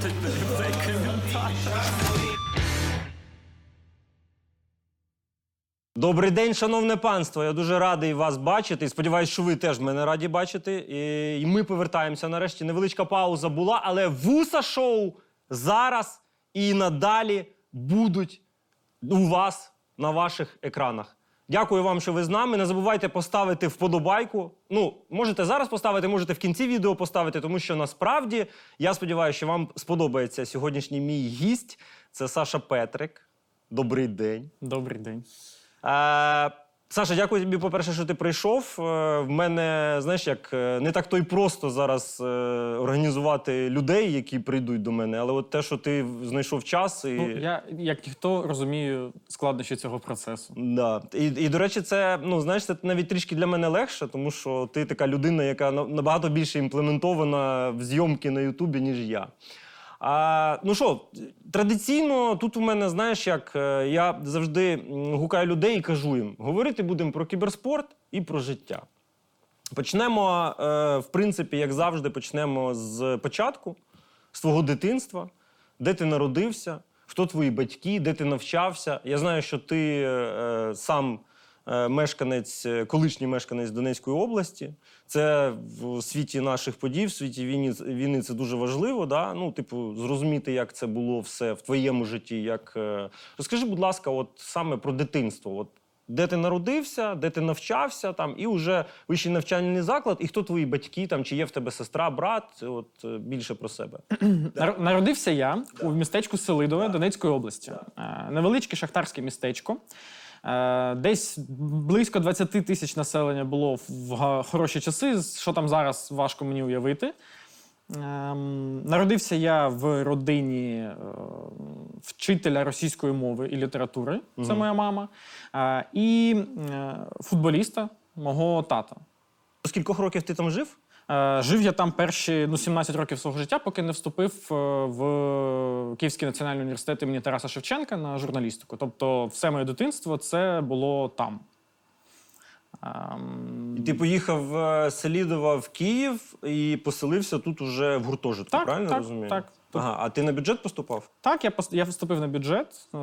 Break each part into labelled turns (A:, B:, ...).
A: пошел работать на комментатора.
B: Добрий день, шановне панство. Я дуже радий вас бачити. І сподіваюся, що ви теж мене раді бачити. І ми повертаємося нарешті. Невеличка пауза була, але вуса шоу зараз і надалі будуть у вас на ваших екранах. Дякую вам, що ви з нами. Не забувайте поставити вподобайку. Ну, можете зараз поставити, можете в кінці відео поставити, тому що насправді я сподіваюся, що вам сподобається сьогоднішній мій гість. Це Саша Петрик. Добрий день.
C: Добрий день.
B: Е, Саша, дякую тобі, по-перше, що ти прийшов. Е, в мене, знаєш, як е, не так то й просто зараз е, організувати людей, які прийдуть до мене, але от те, що ти знайшов час і.
C: Ну, я, як ніхто, розумію складнощі цього процесу.
B: Да. І, і, до речі, це, ну, знаєш, це навіть трішки для мене легше, тому що ти така людина, яка набагато більше імплементована в зйомки на Ютубі, ніж я. А, ну що, традиційно тут у мене, знаєш, як е, я завжди гукаю людей і кажу їм: говорити будемо про кіберспорт і про життя. Почнемо, е, в принципі, як завжди, почнемо з початку, з твого дитинства, де ти народився, хто твої батьки, де ти навчався. Я знаю, що ти е, сам мешканець, е, колишній мешканець Донецької області. Це в світі наших подій, в світі війни, війни це дуже важливо. Да? Ну, типу, зрозуміти, як це було все в твоєму житті. Як... е, Розкажи, будь ласка, от саме про дитинство. От де ти народився, де ти навчався, там, і вже вищий навчальний заклад, і хто твої батьки, там, чи є в тебе сестра, брат, от е, більше про себе.
C: Нар- Народився я у містечку Селидове Донецької області. Е, Невеличке шахтарське містечко. Е, Десь близько 20 тисяч населення було в хороші часи. Що там зараз важко мені уявити. Ем, Народився я в родині е, вчителя російської мови і літератури, це моя мама, е, і футболіста мого тата.
B: З кількох років ти там жив?
C: Е, Жив я там перші ну, 17 років свого життя, поки не вступив е, в Київський національний університет імені Тараса Шевченка на журналістику. Тобто, все моє дитинство це було там. Ем,
B: І ти поїхав е, з Селідова в Київ і поселився тут уже в гуртожитку,
C: Так,
B: правильно
C: так,
B: розумію?
C: так.
B: Ага, а ти на бюджет поступав?
C: Так, я я вступив на бюджет. е,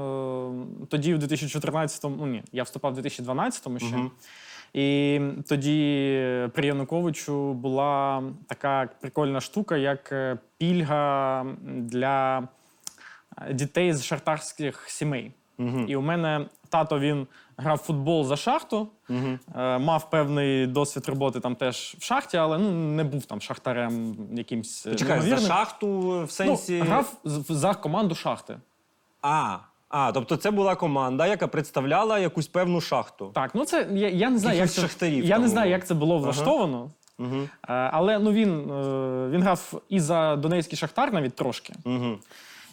C: Тоді, в 2014-му, ну ні, я вступав в 2012-му ще. І тоді при Януковичу була така прикольна штука, як е, пільга для е, дітей з шахтарських сімей. І у мене тато він грав футбол за шахту, е, мав певний досвід роботи там теж в шахті, але ну, не був там шахтарем якимсь. е,
B: Чекай, за шахту в сенсі.
C: Ну, грав за команду шахти.
B: А, а, тобто це була команда, яка представляла якусь певну шахту.
C: Так, ну це я, я не знаю, як
B: Якихось
C: це,
B: шахтарів
C: я
B: там
C: не знаю,
B: було.
C: як це було влаштовано. Е, Але ну він, е, він грав і за Донецький Шахтар навіть трошки.
B: Угу.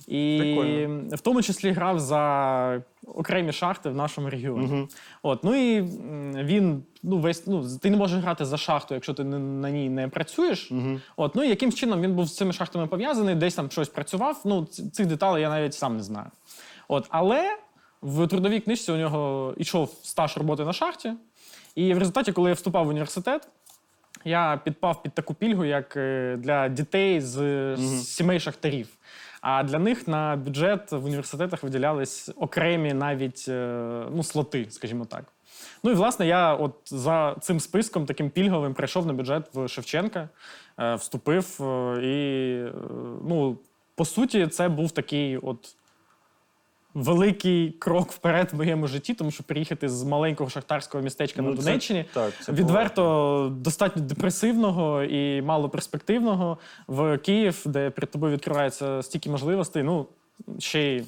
C: І
B: Прикольно.
C: в тому числі грав за окремі шахти в нашому регіоні. От, ну і м, він ну, весь, ну, ти не можеш грати за шахту, якщо ти не- на ній не працюєш. От, ну і яким чином він був з цими шахтами пов'язаний, десь там щось працював. Ну, ц- цих деталей я навіть сам не знаю. От, але в трудовій книжці у нього йшов стаж роботи на шахті. І в результаті, коли я вступав в університет, я підпав під таку пільгу, як е, для дітей з сімей шахтарів. А для них на бюджет в університетах виділялись окремі навіть е, ну, слоти, скажімо так. Ну і власне я от за цим списком таким пільговим прийшов на бюджет в Шевченка, е, вступив. І ну, по суті, це був такий от великий крок вперед в моєму житті, тому що приїхати з маленького шахтарського містечка
B: Ну,
C: на
B: це-
C: Донеччині
B: так, це
C: відверто достатньо депресивного і малоперспективного в Київ, де перед тобою відкривається стільки можливостей. Ну ще й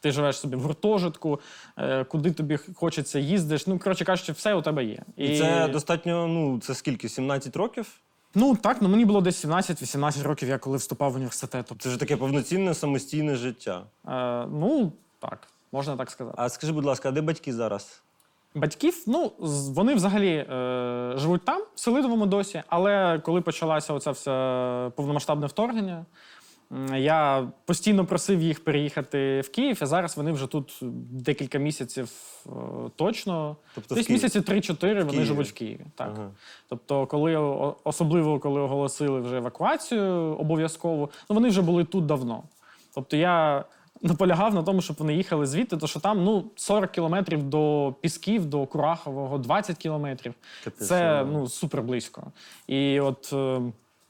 C: ти живеш собі в гуртожитку, е, куди тобі хочеться їздиш. Ну, коротше кажучи, все у тебе є.
B: І це достатньо, ну, це скільки? 17 років?
C: Ну так, ну мені було десь 17-18 років, я коли вступав в університет. Тобто,
B: Це ж таке повноцінне самостійне життя.
C: е, ну так, можна так сказати.
B: А скажи, будь ласка, а де батьки зараз?
C: Батьків, ну з- вони взагалі е, живуть там, в Селидовому досі, але коли почалося оце все повномасштабне вторгнення, М, Я постійно просив їх переїхати в Київ, а зараз вони вже тут декілька місяців е, точно.
B: Тобто в
C: Десь
B: Києві?
C: місяці 3-4 вони
B: Києві?
C: живуть в Києві. Так.
B: Ага.
C: Тобто, коли о- особливо коли оголосили вже евакуацію обов'язково, ну вони вже були тут давно. Тобто я наполягав на тому, щоб вони їхали звідти, тому що там ну 40 кілометрів до Пісків, до Курахового, 20 кілометрів.
B: Капець,
C: Це
B: ну.
C: ну супер близько. І от. е,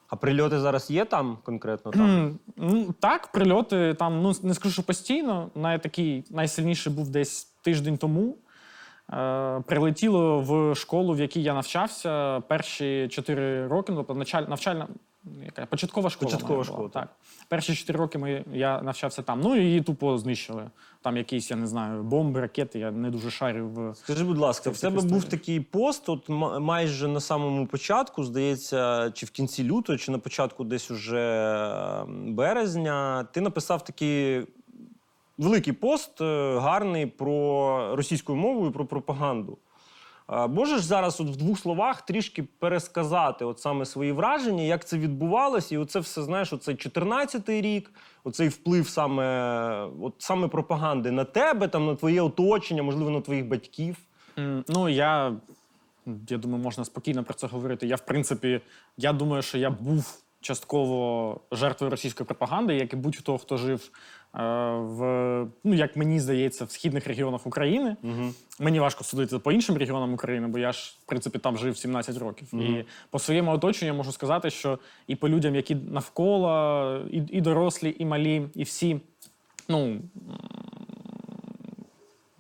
B: А прильоти зараз є там конкретно? Там?
C: Ну, так, прильоти там, ну не скажу, що постійно. Най такий найсильніший був десь тиждень тому. Е, прилетіло в школу, в якій я навчався перші 4 роки. Ну, тобто навчаль- навчальна яка початкова школа.
B: Початкова школа,
C: так. Перші 4 роки ми, я навчався там. Ну її тупо знищили. Там якісь, я не знаю, бомби, ракети. Я не дуже шарю в.
B: Скажи, будь ласка, в тебе був такий пост, от майже на самому початку, здається, чи в кінці лютого, чи на початку десь уже е, березня. Ти написав такий великий пост, е, гарний про російську мову і про пропаганду. Е, Можеш зараз от в двох словах трішки пересказати от саме свої враження, як це відбувалося, і оце все знаєш, оцей 14-й рік, оцей вплив саме, от саме пропаганди на тебе, там на твоє оточення, можливо, на твоїх батьків.
C: Ну, я, я думаю, можна спокійно про це говорити. Я, в принципі, я думаю, що я був частково жертвою російської пропаганди, як і будь-хто, хто жив в, ну, як мені здається, в східних регіонах України. Мені важко судити по іншим регіонам України, бо я ж, в принципі, там жив 17 років. І по своєму оточенню я можу сказати, що і по людям, які навколо, і, і дорослі, і малі, і всі, ну,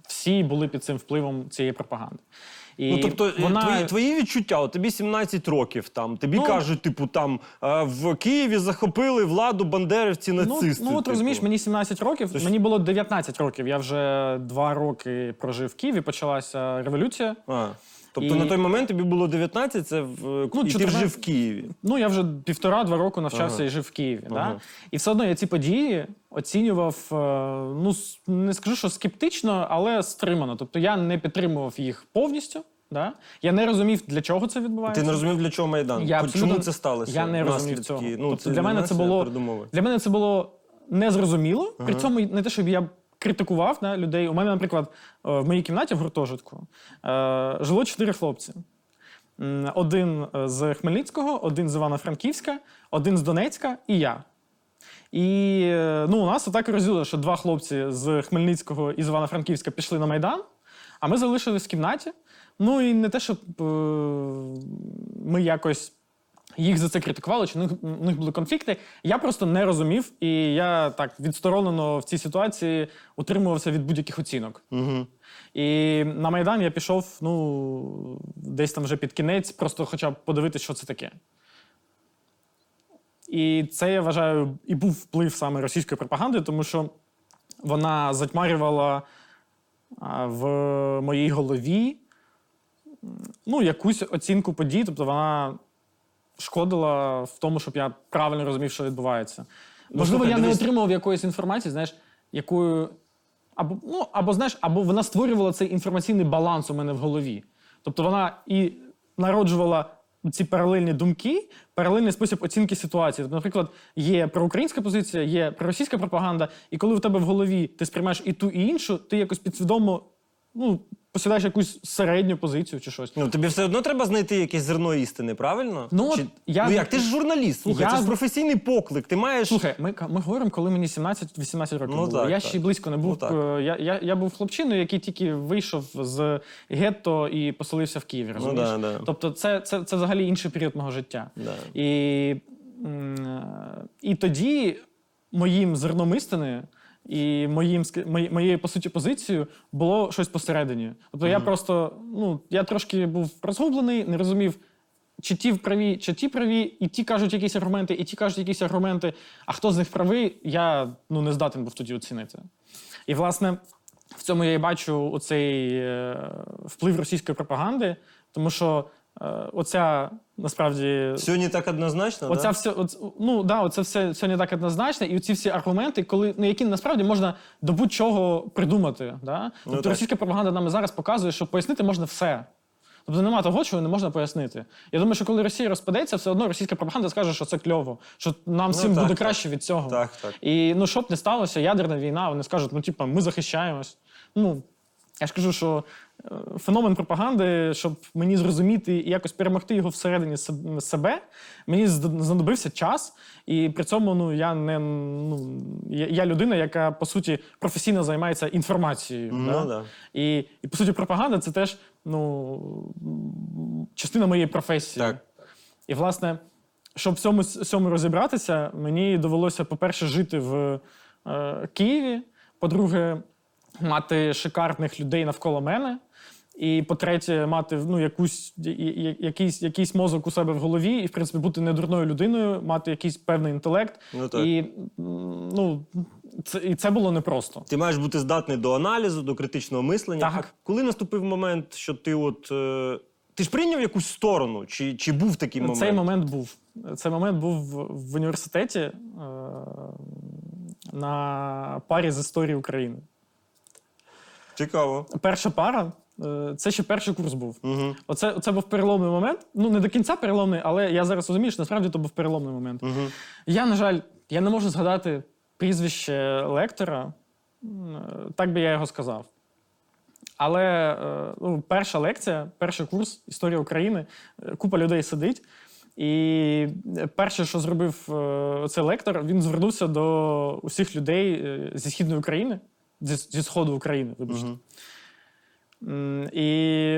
C: всі були під цим впливом цієї пропаганди. І
B: Ну, тобто,
C: вона...
B: твої, твої відчуття, от тобі 17 років там. Тобі
C: Ну-
B: кажуть, типу, там е, в Києві захопили владу бандерівці
C: Ну,
B: нацисти.
C: ну от
B: типу.
C: розумієш, мені 17 років,
B: Тож-
C: мені було 19 років. Я вже два роки прожив в Києві, почалася революція.
B: А, тобто
C: І-
B: на той момент тобі було 19, це в,
C: Ну,
B: і ти
C: 14
B: жив в Києві.
C: Ну, я вже півтора-два року навчався
B: Ага.
C: і жив в Києві.
B: Ага.
C: Да? І все одно я ці події оцінював, е, ну, не скажу, що скептично, але стримано. Тобто я не підтримував їх повністю. Да? Я не розумів, для чого це відбувається.
B: Ти не розумів, для чого Майдан?
C: Я
B: Чому
C: абсолютно-
B: це сталося?
C: Я не розумів цього.
B: Ну,
C: тобто
B: це
C: для мене це було
B: передумови.
C: для мене це було незрозуміло. При цьому не те, щоб я критикував да, людей. У мене, наприклад, е, в моїй кімнаті в гуртожитку е, жило чотири хлопці. Один е, з Хмельницького, один з Івано-Франківська, один з Донецька і я. І ну, у нас отак і розділили, що два хлопці з Хмельницького і з Івано-Франківська пішли на Майдан, а ми залишились в кімнаті. Ну і не те, щоб ми якось їх за це критикували, чи у них, у них були конфлікти. Я просто не розумів, і я так відсторонено в цій ситуації утримувався від будь-яких оцінок.
B: Угу.
C: І на Майдан я пішов, ну, десь там вже під кінець, просто хоча б подивитися, що це таке. І це, я вважаю, і був вплив саме російської пропаганди, тому що вона затьмарювала в моїй голові ну, якусь оцінку подій, тобто вона шкодила в тому, щоб я правильно розумів, що відбувається. Можливо,
B: слухай,
C: я не
B: дивись-
C: отримував якоїсь інформації, знаєш, якою. Або, ну, або, знаєш, або вона створювала цей інформаційний баланс у мене в голові. Тобто вона і народжувала ці паралельні думки, паралельний спосіб оцінки ситуації. Тобто, наприклад, є проукраїнська позиція, є проросійська пропаганда, і коли в тебе в голові ти сприймаєш і ту, і іншу, ти якось підсвідомо ну, посідаєш якусь середню позицію чи щось.
B: Ну, тобі все одно треба знайти якесь зерно істини, правильно?
C: Ну, от
B: Чи...
C: я-
B: ну як, ти ж журналіст, слухай,
C: Я-
B: це ж професійний поклик. Ти маєш.
C: Слухай, ми, ми говоримо, коли мені 17-18 років
B: Ну,
C: було.
B: так,
C: я
B: так.
C: ще й близько не був.
B: Ну, так.
C: е, я, я, я був хлопчиною, який тільки вийшов з гетто і поселився в Києві. Розумієш?
B: Ну, да, да.
C: Тобто, це, це, це взагалі інший період мого життя.
B: Да.
C: І, м, е, і тоді моїм зерном істини і моїм моєю по суті позицією було щось посередині. Тобто я просто ну я трошки був розгублений, не розумів. Чи ті праві, чи ті праві, і ті кажуть якісь аргументи, і ті кажуть якісь аргументи. А хто з них правий, я ну не здатен був тоді оцінити. І власне в цьому я і бачу оцей е, вплив російської пропаганди, тому що оця насправді
B: Сьогодні так однозначно,
C: Оця
B: да?
C: все, оц, ну да, оце все сьогодні так однозначно, і оці всі аргументи, коли ну, які насправді можна до будь-чого придумати. Да? Тобто
B: так.
C: російська пропаганда нам зараз показує, що пояснити можна все. Тобто нема того, чого не можна пояснити. Я думаю, що коли Росія розпадеться, все одно російська пропаганда скаже, що це кльово, що нам всім
B: так,
C: буде
B: так.
C: краще від цього.
B: Так, так.
C: І ну, щоб не сталося, ядерна війна, вони скажуть, ну, типа, ми захищаємось. Ну, я ж кажу, що е, феномен пропаганди, щоб мені зрозуміти і якось перемогти його всередині себе, мені знадобився час. І при цьому ну, я не ну, я, я людина, яка по суті професійно займається інформацією.
B: Ну,
C: да?
B: да.
C: І, і по суті, пропаганда це теж ну, частина моєї професії.
B: Так.
C: І, власне, щоб в цьому, цьому розібратися, мені довелося, по-перше, жити в е, Києві, по-друге, мати шикарних людей навколо мене. І по-третє, мати ну, якусь, якийсь, якийсь мозок у себе в голові, і, в принципі, бути не дурною людиною, мати якийсь певний інтелект.
B: Ну, так.
C: І, ну, це, і це було непросто.
B: Ти маєш бути здатний до аналізу, до критичного мислення.
C: Так.
B: А коли наступив момент, що ти от. Е... Ти ж прийняв якусь сторону, чи, чи був такий момент?
C: Цей момент був. Цей момент був в, університеті е, на парі з історії України.
B: Цікаво.
C: Перша пара це ще перший курс був.
B: Угу.
C: Оце, оце був переломний момент. Ну, не до кінця переломний, але я зараз розумію, що насправді то був переломний момент.
B: Угу.
C: Я, на жаль, я не можу згадати прізвище лектора, е, так би я його сказав. Але е, ну, перша лекція, перший курс історія України, е, купа людей сидить. І е, перше, що зробив е, цей лектор, він звернувся до усіх людей е, зі східної України, зі, зі сходу України, вибачте.
B: Мгм.
C: І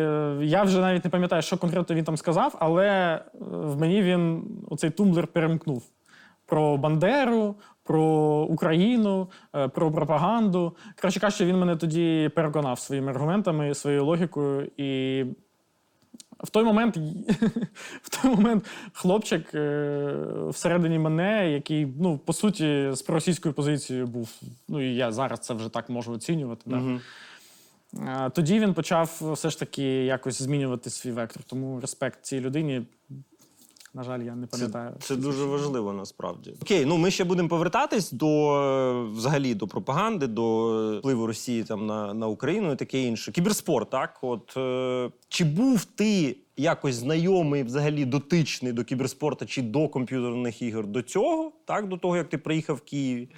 C: е, я вже навіть не пам'ятаю, що конкретно він там сказав, але е, в мені він оцей тумблер перемкнув про Бандеру, про Україну, е, про пропаганду. Коротше кажучи, він мене тоді переконав своїми аргументами, своєю логікою. І в той момент, в той момент хлопчик всередині мене, який, ну, по суті, з проросійською позицією був. Ну і я зараз це вже так можу оцінювати. Да? Е, Тоді він почав все ж таки якось змінювати свій вектор. Тому респект цій людині. На жаль, я не пам'ятаю.
B: Це дуже важливо насправді. Окей, ну ми ще будемо повертатись до е, взагалі до пропаганди, до е, впливу Росії там на, на Україну і таке інше. Кіберспорт, так? От е, чи був ти якось знайомий, взагалі дотичний до кіберспорту чи до комп'ютерних ігор до цього, так? До того, як ти приїхав в Києві?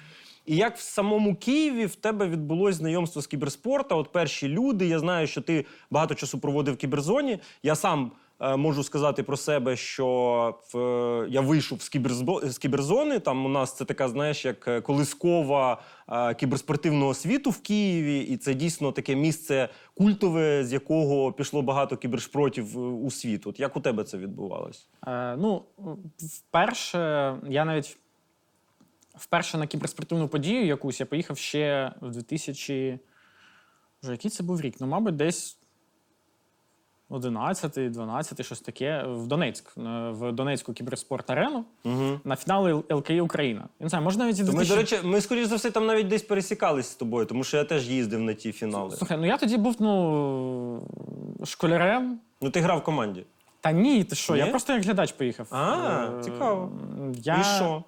B: І як в самому Києві в тебе відбулось знайомство з кіберспортом? От перші люди. Я знаю, що ти багато часу проводив в кіберзоні. Я сам е, можу сказати про себе, що в, е, я вийшов з, кіберзбо, з кіберзони. Там у нас це така, знаєш, як е, колискова е, кіберспортивного світу в Києві, і це дійсно таке місце культове, з якого пішло багато кібершпротів е, у світ. От як у тебе це відбувалось?
C: Е, ну, вперше я навіть вперше на кіберспортивну подію якусь я поїхав ще в 2000... Вже який це був рік? Ну, мабуть, десь 11, 12, щось таке, в Донецьк, е, в Донецьку кіберспорт арену
B: Угу.
C: на фінали ЛКІ Україна. Я не знаю, може навіть і
B: Ми, до речі, ми, скоріш за все, там навіть десь пересікались з тобою, тому що я теж їздив на ті фінали.
C: Слухай, ну я тоді був ну, школярем.
B: Ну, ти грав в команді.
C: Та ні, ти що? Я просто як глядач поїхав.
B: А,
C: Е,
B: цікаво.
C: Я...
B: І що?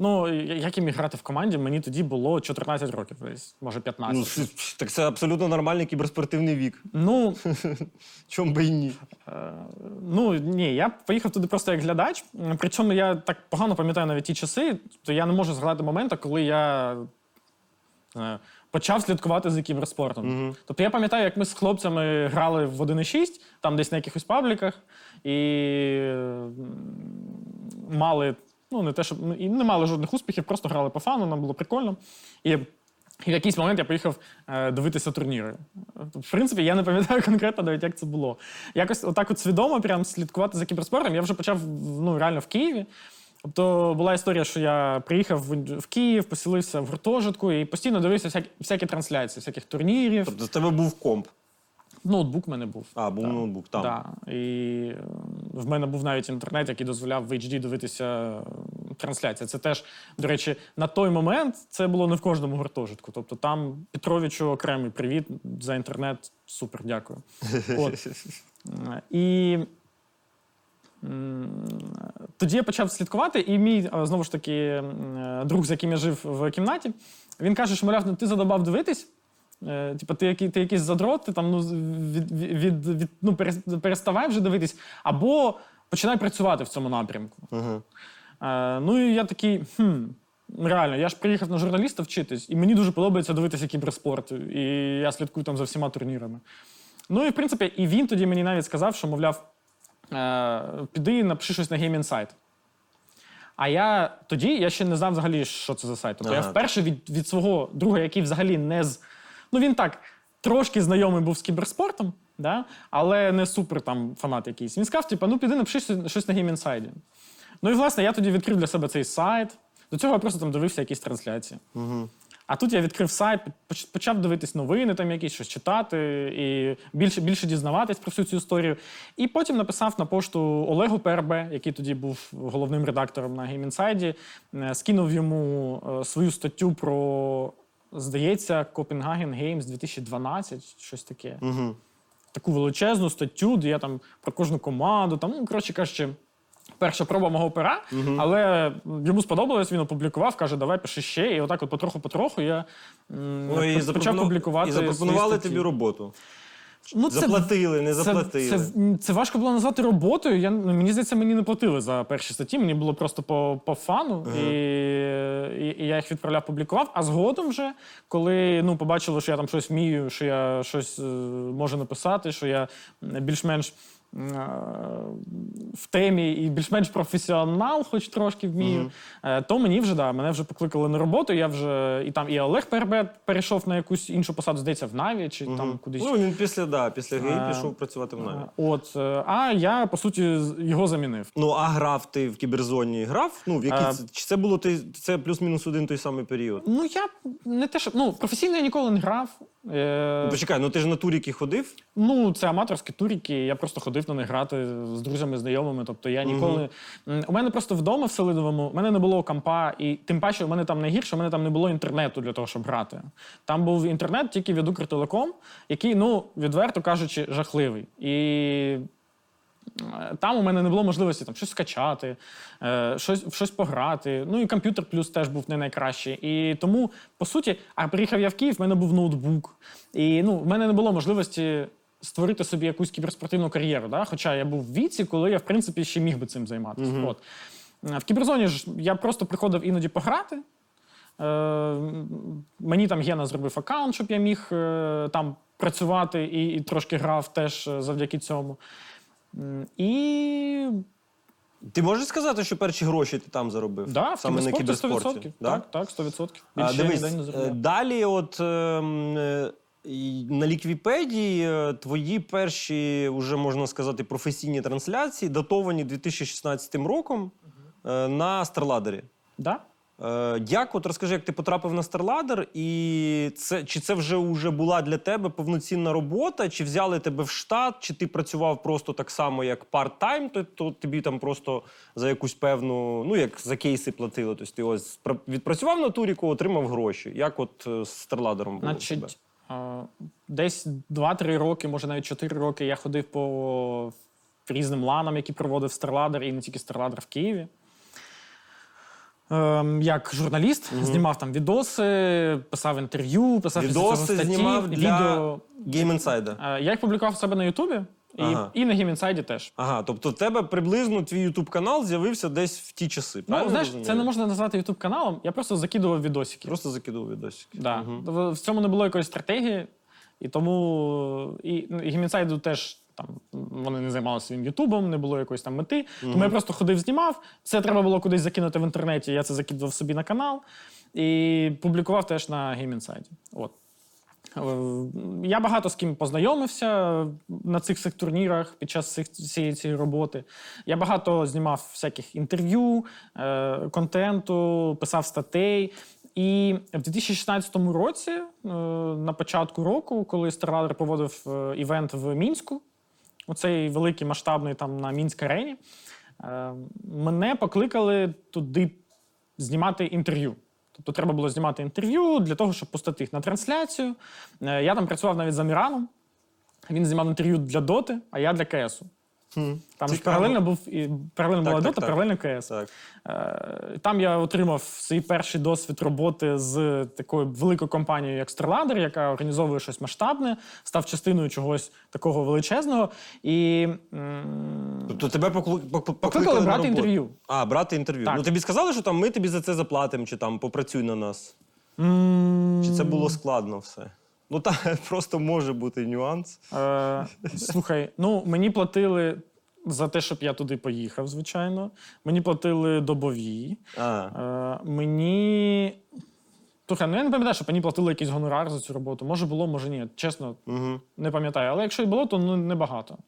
C: Ну, як міг грати в команді, мені тоді було 14 років, десь, може 15.
B: Ну, так це абсолютно нормальний кіберспортивний вік.
C: Ну,
B: Чом би і ні?
C: е, ну ні, я поїхав туди просто як глядач. Причому я так погано пам'ятаю навіть ті часи, то я не можу згадати моменту, коли я знаю, почав слідкувати за кіберспортом.
B: Мгм.
C: Тобто я пам'ятаю, як ми з хлопцями грали в 1.6, там десь на якихось пабліках, і мали, ну не те, щоб ну, і не мали жодних успіхів, просто грали по фану, нам було прикольно. І в якийсь момент я поїхав е, дивитися турніри. В принципі, я не пам'ятаю конкретно навіть, як це було. Якось отак от свідомо прям слідкувати за кіберспортом. Я вже почав ну, реально в Києві. Тобто була історія, що я приїхав в- Київ, поселився в гуртожитку і постійно дивився всякі, всякі трансляції, всяких турнірів.
B: Тобто в тебе був комп.
C: Ноутбук в мене був.
B: А, був
C: Так.
B: ноутбук там.
C: Да. І е, в мене був навіть інтернет, який дозволяв в HD дивитися трансляції. Це теж, до речі, на той момент це було не в кожному гуртожитку. Тобто там Петровичу окремий привіт за інтернет. Супер, дякую. От. І тоді я почав слідкувати, і мій е, знову ж таки е, друг, з яким я жив в кімнаті, він каже, що мовляв, ну ти задобав дивитись. Е, типа, ти, який, ти якийсь задрот, ти там ну, від, від, від, ну, переставай вже дивитись, або починай працювати в цьому напрямку.
B: Ага.
C: Е, ну і я такий, хм, реально, я ж приїхав на журналіста вчитись, і мені дуже подобається дивитися кіберспорт. І я слідкую там за всіма турнірами. Ну і в принципі, і він тоді мені навіть сказав, що, мовляв, е, піди і напиши щось на Game Insight. А я тоді я ще не знав взагалі, що це за сайт. Тобто я вперше від, від свого друга, який взагалі не з. Ну він так трошки знайомий був з кіберспортом, да? але не супер там фанат якийсь. Він сказав, типу, ну піди напиши щось- на Game Insight. Ну і власне я тоді відкрив для себе цей сайт. До цього я просто там дивився якісь трансляції.
B: Угу.
C: А тут я відкрив сайт, почав дивитись новини, там якісь щось читати і більше, більше дізнаватись про всю цю історію. І потім написав на пошту Олегу ПРБ, який тоді був головним редактором на Game Insight, е, скинув йому е, свою статтю про, здається, Копенгаген Геймс 2012, щось таке.
B: Угу.
C: Таку величезну статтю, де я там про кожну команду, там, ну, коротше кажучи. Перша проба мого пера, але йому сподобалось, він опублікував, каже, давай пиши ще. І отак, от потроху-потроху я м,
B: Ну, і,
C: почав
B: запропону-
C: публікувати.
B: і
C: свої
B: запропонували
C: статті.
B: тобі роботу.
C: Ну, це,
B: Заплатили, не заплатили.
C: Це, це, це важко було назвати роботою. Я, ну, мені здається, мені не платили за перші статті, мені було просто по, по фану, і, і, і я їх відправляв, публікував. А згодом вже, коли ну, побачили, що я там щось вмію, що я щось е, можу написати, що я більш-менш. Е, В темі і більш-менш професіонал, хоч трошки вмію, е, то мені вже да, мене вже покликали на роботу. Я вже і там і Олег Перебет перейшов на якусь іншу посаду, здається, в Наві чи там кудись.
B: Ну, він після, да, після гей
C: А,
B: пішов працювати в Наві.
C: От, е, а я по суті його замінив.
B: Ну, а грав ти в кіберзоні грав? Ну, в
C: А-
B: це, чи це було ти, це плюс-мінус один той самий період?
C: Ну я не те, що ну професійно я ніколи не грав. Е,
B: Ну, почекай, ну ти ж на туріки ходив?
C: Ну, це аматорські туріки. Я просто ходив на них грати з друзями, знайомими. Тобто я ніколи. Угу. У мене просто вдома в Селидовому, у мене не було компа, і тим паче, у мене там найгірше, у мене там не було інтернету для того, щоб грати. Там був інтернет тільки від Укртелеком, який, ну, відверто кажучи, жахливий. І там у мене не було можливості там щось скачати, е, щось, в щось пограти. Ну і комп'ютер плюс теж був не найкращий. І тому, по суті, а приїхав я в Київ, в мене був ноутбук. І ну, в мене не було можливості створити собі якусь кіберспортивну кар'єру. Да? Хоча я був в віці, коли я, в принципі, ще міг би цим займатися. От. Е, В кіберзоні ж я просто приходив іноді пограти. Е, мені там Гена зробив аккаунт, щоб я міг е, там працювати і, і трошки грав теж е, завдяки цьому. І
B: Ти можеш сказати, що перші гроші ти там заробив?
C: да, в
B: Саме на
C: кіберспорті
B: кіберспорті?
C: 100%.
B: Да?
C: Так, так, 100%.
B: А,
C: я
B: дивись,
C: ніде не
B: е, далі, от ем, е, на ліквіпедії е, твої перші, вже можна сказати, професійні трансляції датовані 2016 роком е, на Старладері.
C: Да?
B: Е, Як от розкажи, як ти потрапив на Старладер, і це чи це вже уже була для тебе повноцінна робота? Чи взяли тебе в штат, чи ти працював просто так само, як парт-тайм, то, то тобі там просто за якусь певну, ну як за кейси платили. Тобто ти ось відпрацював на туріку, отримав гроші. Як от е, з Старладером було? в тебе?
C: Е, десь 2-3 роки, може навіть 4 роки я ходив по різним ланам, які проводив Старладер, і не тільки Старладер в Києві. Ем, як журналіст знімав там відоси, писав інтерв'ю, писав
B: Відоси
C: статті,
B: знімав для
C: відео.
B: Game Insider.
C: Е, Я їх публікував в себе на Ютубі і,
B: Ага.
C: і на Гімінсайді теж.
B: Ага, тобто в тебе приблизно твій Ютуб канал з'явився десь в ті часи.
C: Ну,
B: правильно
C: знаєш, це не можна назвати Ютуб каналом, я просто закидував відосики.
B: Просто закидував відосики.
C: Да. В в цьому не було якоїсь стратегії, і тому і, ну, і Гімінсайду теж там вони не займалися своїм Ютубом, не було якоїсь там мети. Тому я просто ходив, знімав. Це треба було кудись закинути в інтернеті. Я це закидував собі на канал і публікував теж на Геймінсайді. От. Е, Я багато з ким познайомився на цих всіх турнірах під час цих, цієї цієї роботи. Я багато знімав всяких інтерв'ю, е, контенту, писав статей. І в 2016 році, е, на початку року, коли Старладер поводив е, івент в Мінську, оцей великий масштабний там на мінській арені, е, мене покликали туди знімати інтерв'ю. Тобто треба було знімати інтерв'ю для того, щоб пустити їх на трансляцію. Е, Я там працював навіть за Міраном. Він знімав інтерв'ю для Доти, а я для КСу. Там ж паралельно був і паралельно
B: Так,
C: була
B: так,
C: Дота,
B: так.
C: паралельно КС.
B: Так.
C: Е, Там я отримав свій перший досвід роботи з такою великою компанією, як StarLadder, яка організовує щось масштабне, став частиною чогось такого величезного. І м,
B: Тобто тебе поклу... пок- покликали,
C: Покликали
B: на
C: брати
B: роботу?
C: інтерв'ю.
B: А, брати інтерв'ю.
C: Так.
B: Ну тобі сказали, що там ми тобі за це заплатимо, чи там попрацюй на нас. Чи це було складно все? Ну так, просто може бути нюанс.
C: Е, слухай, ну мені платили за те, щоб я туди поїхав, звичайно. Мені платили добові. Е, мені. Слухай, ну я не пам'ятаю, щоб мені платили якийсь гонорар за цю роботу. Може було, може ні. Чесно,
B: угу.
C: не пам'ятаю. Але якщо і було, то ну, небагато.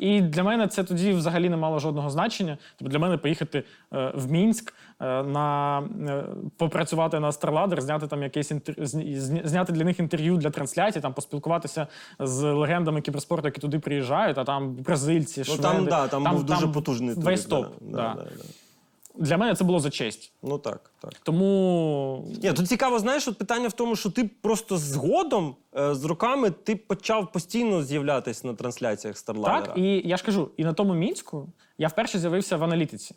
C: І для мене це тоді взагалі не мало жодного значення. Тобто для мене поїхати е, в Мінськ, е, на, е, попрацювати на StarLadder, зняти там якесь інтер... зняти для них інтерв'ю для трансляції, там поспілкуватися з легендами кіберспорту, які туди приїжджають, а там бразильці,
B: Ну там, да, там, був дуже потужний
C: весь топ.
B: Да.
C: да,
B: да, да.
C: Для мене це було за честь.
B: Ну так, так.
C: Тому
B: Ні, тут цікаво, знаєш, от питання в тому, що ти просто згодом, е, з роками, ти почав постійно з'являтися на трансляціях StarLadder.
C: Так, і я ж кажу, і на тому мінську я вперше з'явився в аналітиці.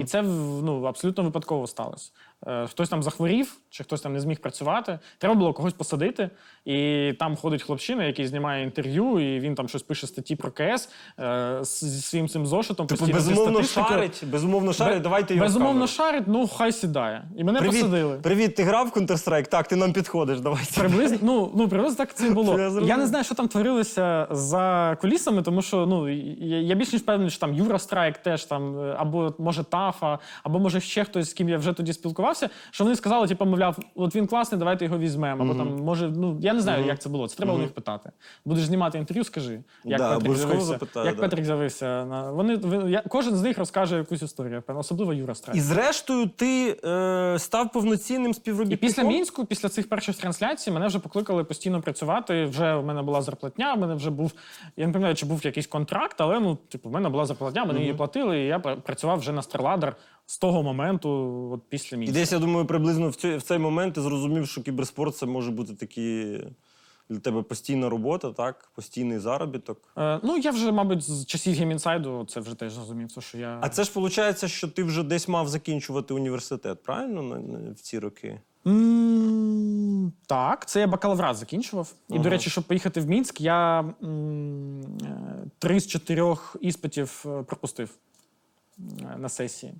C: І це ну, абсолютно випадково сталося. Е, хтось там захворів, чи хтось там не зміг працювати. Треба було когось посадити. І там ходить хлопчина, який знімає інтерв'ю, і він там щось пише статті про КС е, зі своїм цим зошитом.
B: Типу, безумовно шарить, безумовно шарить,
C: Бе-
B: давайте його
C: Безумовно шарить, ну хай сідає. І мене
B: Привіт,
C: посадили.
B: привіт, ти грав в Counter-Strike? Так, ти нам підходиш, давайте.
C: Приблизно, ну, ну, приблизно так це і було.
B: Я.
C: Я не знаю, що там творилося за кулісами, тому що ну, я, я більш ніж впевнений, що там Юра Страйк теж там, е, або може Тафа, або може ще хтось, з ким я вже тоді спілкувався, що вони сказали, типу, мовляв, от він класний, давайте його візьмемо. Або там, може, ну я не знаю, як це було. Це треба у них питати. Будеш знімати інтерв'ю, скажи, як
B: Да,
C: Петрик
B: обов'язково
C: з'явився.
B: запитаю,
C: як
B: да.
C: Петрик з'явився. На... Вони, ви- я, кожен з них розкаже якусь історію, певно, особливо Юра Страйк.
B: І зрештою, ти е, став повноцінним
C: І
B: співробітником.
C: після мінську, після цих перших трансляцій, мене вже покликали постійно працювати. Вже в мене була зарплатня. В мене вже був. Я не пам'ятаю, чи був якийсь контракт, але ну, типу, в мене була зарплатня, мені її платили, і я пр- працював вже на StarLadder з того моменту, от після
B: І десь, я думаю, приблизно в цей, в цей момент ти зрозумів, що кіберспорт це може бути такі для тебе постійна робота, так? Постійний заробіток.
C: Е, ну я вже, мабуть, з часів геймінсайду це вже теж зрозумів. То, що я
B: А це ж виходить, що ти вже десь мав закінчувати університет, правильно? на- на- В ці роки?
C: М, Так, це я бакалаврат закінчував. І,
B: Ага.
C: до речі, щоб поїхати в Мінськ, я м, е, три з чотирьох іспитів е, пропустив е, на сесії.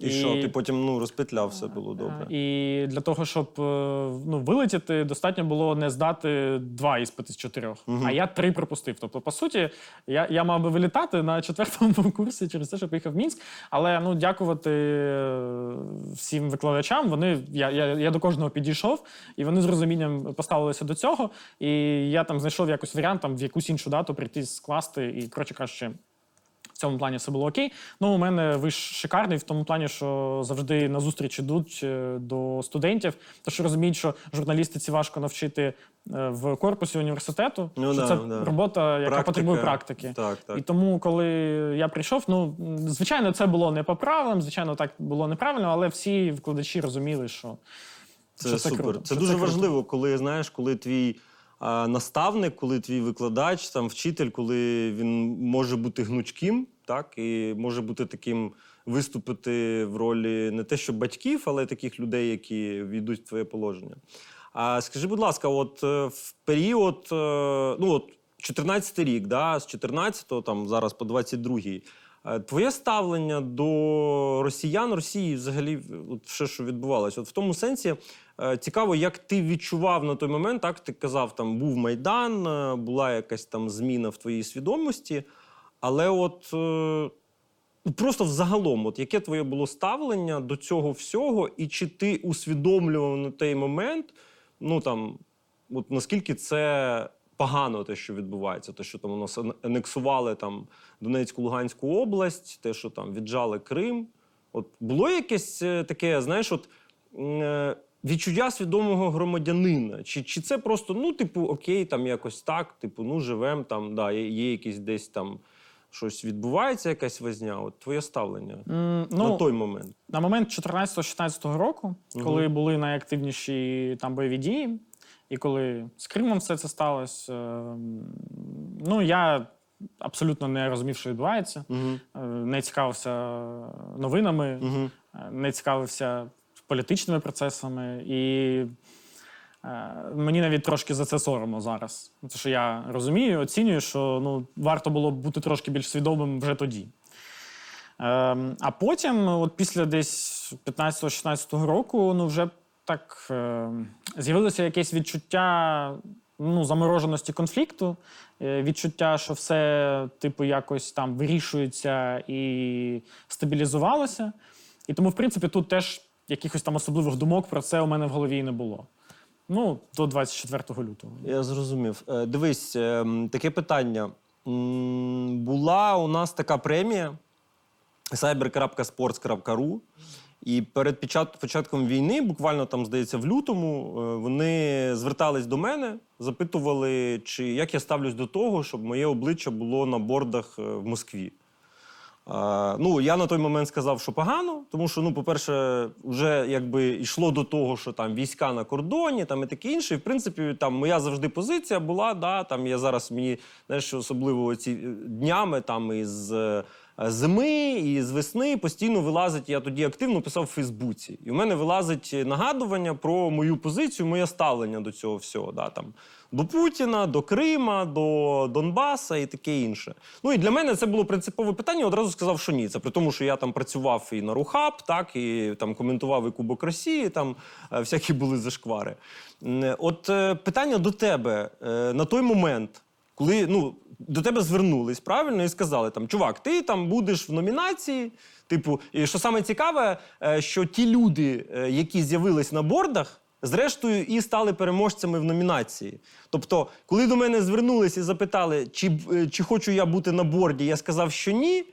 B: І, що, ти потім ну, розпетляв, все було добре.
C: І для того, щоб е, ну, вилетіти, достатньо було не здати два іспити з чотирьох. А я три пропустив. Тобто, по суті, я, я мав би вилітати на четвертому курсі через те, що поїхав в Мінськ. Але ну, дякувати е, всім викладачам. Вони, я, я, я до кожного підійшов, і вони з розумінням поставилися до цього. І я там знайшов якось варіант там, в якусь іншу дату прийти скласти. І, коротше кажучи, цьому плані все було окей. Ну, у мене виш шикарний в тому плані, що завжди на зустріч ідуть е, до студентів, тому що розуміють, що журналістиці важко навчити е, в корпусі університету,
B: Ну
C: що
B: да,
C: це
B: да.
C: робота, яка
B: Практика.
C: потребує практики.
B: Так, так.
C: І тому, коли я прийшов, ну звичайно, це було не по правилам, звичайно, так було неправильно, але всі викладачі розуміли, що
B: Це,
C: що
B: супер.
C: круто,
B: це
C: що
B: дуже
C: круто.
B: важливо, коли знаєш, коли твій наставник, коли твій викладач, там вчитель, коли він може бути гнучким, так і може бути таким виступити в ролі не те, що батьків, але таких людей, які війдуть в твоє положення. А скажи, будь ласка, от е, в період, е, ну от 14 рік, да, з 14 там зараз по 22-й, Е, Твоє ставлення до росіян, Росії, взагалі, от все, що відбувалося, от в тому сенсі цікаво, як ти відчував на той момент, так ти казав, там був майдан, е, була якась там зміна в твоїй свідомості. Але от е, ну, просто взагалом, от яке твоє було ставлення до цього всього, і чи ти усвідомлював на той момент, ну там, от наскільки це погано, те, що відбувається, те, що там у нас анексували там Донецьку, Луганську область, те, що там віджали Крим. От було якесь е, таке, знаєш, от. Е, Відчуття свідомого громадянина, чи, чи це просто, ну, типу, окей, там якось так, типу, ну, живемо, там, да, є, є якісь десь там щось відбувається, якась возня. От твоє ставлення на
C: ну,
B: той момент.
C: На момент 14-16 року, коли були найактивніші там бойові дії, і коли з Кримом все це сталося, ем, ну я абсолютно не розумів, що відбувається, е, не цікавився новинами, е, не цікавився політичними процесами. І е, мені навіть трошки за це соромно зараз. Тому що я розумію, оцінюю, що ну, варто було б бути трошки більш свідомим вже тоді. Ем, а потім, от після десь 15-16 року, ну вже так е, з'явилося якесь відчуття ну, замороженості конфлікту, е, відчуття, що все, типу, якось там вирішується і стабілізувалося. І тому, в принципі, тут теж якихось там особливих думок про це у мене в голові і не було. Ну, до 24 лютого.
B: Я зрозумів. Е, Дивись, е, таке питання. Була у нас така премія cyber.sports.ru. І перед початком війни, буквально там, здається, в лютому, е, вони звертались до мене, запитували, чи як я ставлюсь до того, щоб моє обличчя було на бордах в Москві. Ну, я на той момент сказав, що погано, тому що, ну, по-перше, вже якби йшло до того, що там війська на кордоні, там і таке інше. І в принципі, там моя завжди позиція була, да, там я зараз мені, знаєш, особливо ці е, днями там із е, зими і з весни постійно вилазить. Я тоді активно писав в Фейсбуці. І в мене вилазить нагадування про мою позицію, моє ставлення до цього всього. Да, там, до Путіна, до Крима, до Донбаса і таке інше. Ну і для мене це було принципове питання. Одразу сказав, що ні. Це при тому, що я там працював і на Рухаб, так і там коментував і Кубок Росії, там е, всякі були зашквари. От е, питання до тебе е, на той момент, коли ну. До тебе звернулись правильно і сказали там, чувак, ти там будеш в номінації. Типу, і що саме цікаве, е, що ті люди, е, які з'явились на бордах, зрештою і стали переможцями в номінації. Тобто, коли до мене звернулись і запитали, чи, е, чи хочу я бути на борді, я сказав, що ні.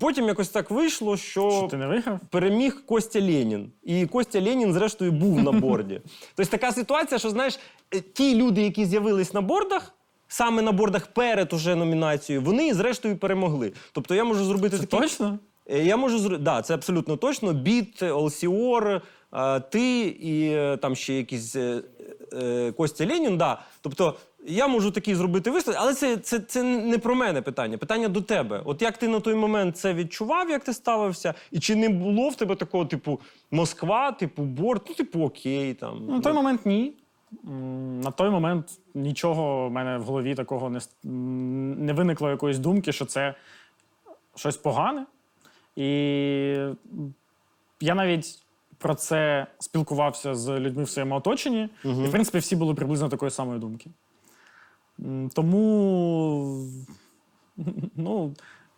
B: Потім якось так вийшло, що,
C: Що ти не виграв?
B: переміг Костя Ленін. І Костя Ленін, зрештою, був на борді. Тобто така ситуація, що знаєш, ті люди, які з'явились на бордах. Саме на бордах перед уже номінацією, вони зрештою перемогли. Тобто я можу зробити
C: Це
B: такий
C: точно?
B: Е, Я можу зробити, да, це абсолютно точно. Біт, Олсіор, е, ти і е, там ще якийсь е, Костя Ленін. Да. Тобто я можу такий зробити вислід, але це, це, це не про мене питання. Питання до тебе. От як ти на той момент це відчував, як ти ставився, і чи не було в тебе такого, типу, Москва, типу, борт, ну, типу, окей. Там.
C: Ну, на той момент ні. На той момент нічого в мене в голові такого не, не виникло якоїсь думки, що це щось погане. І я навіть про це спілкувався з людьми в своєму оточенні, і, в принципі, всі були приблизно такої самої думки. Тому. Ну,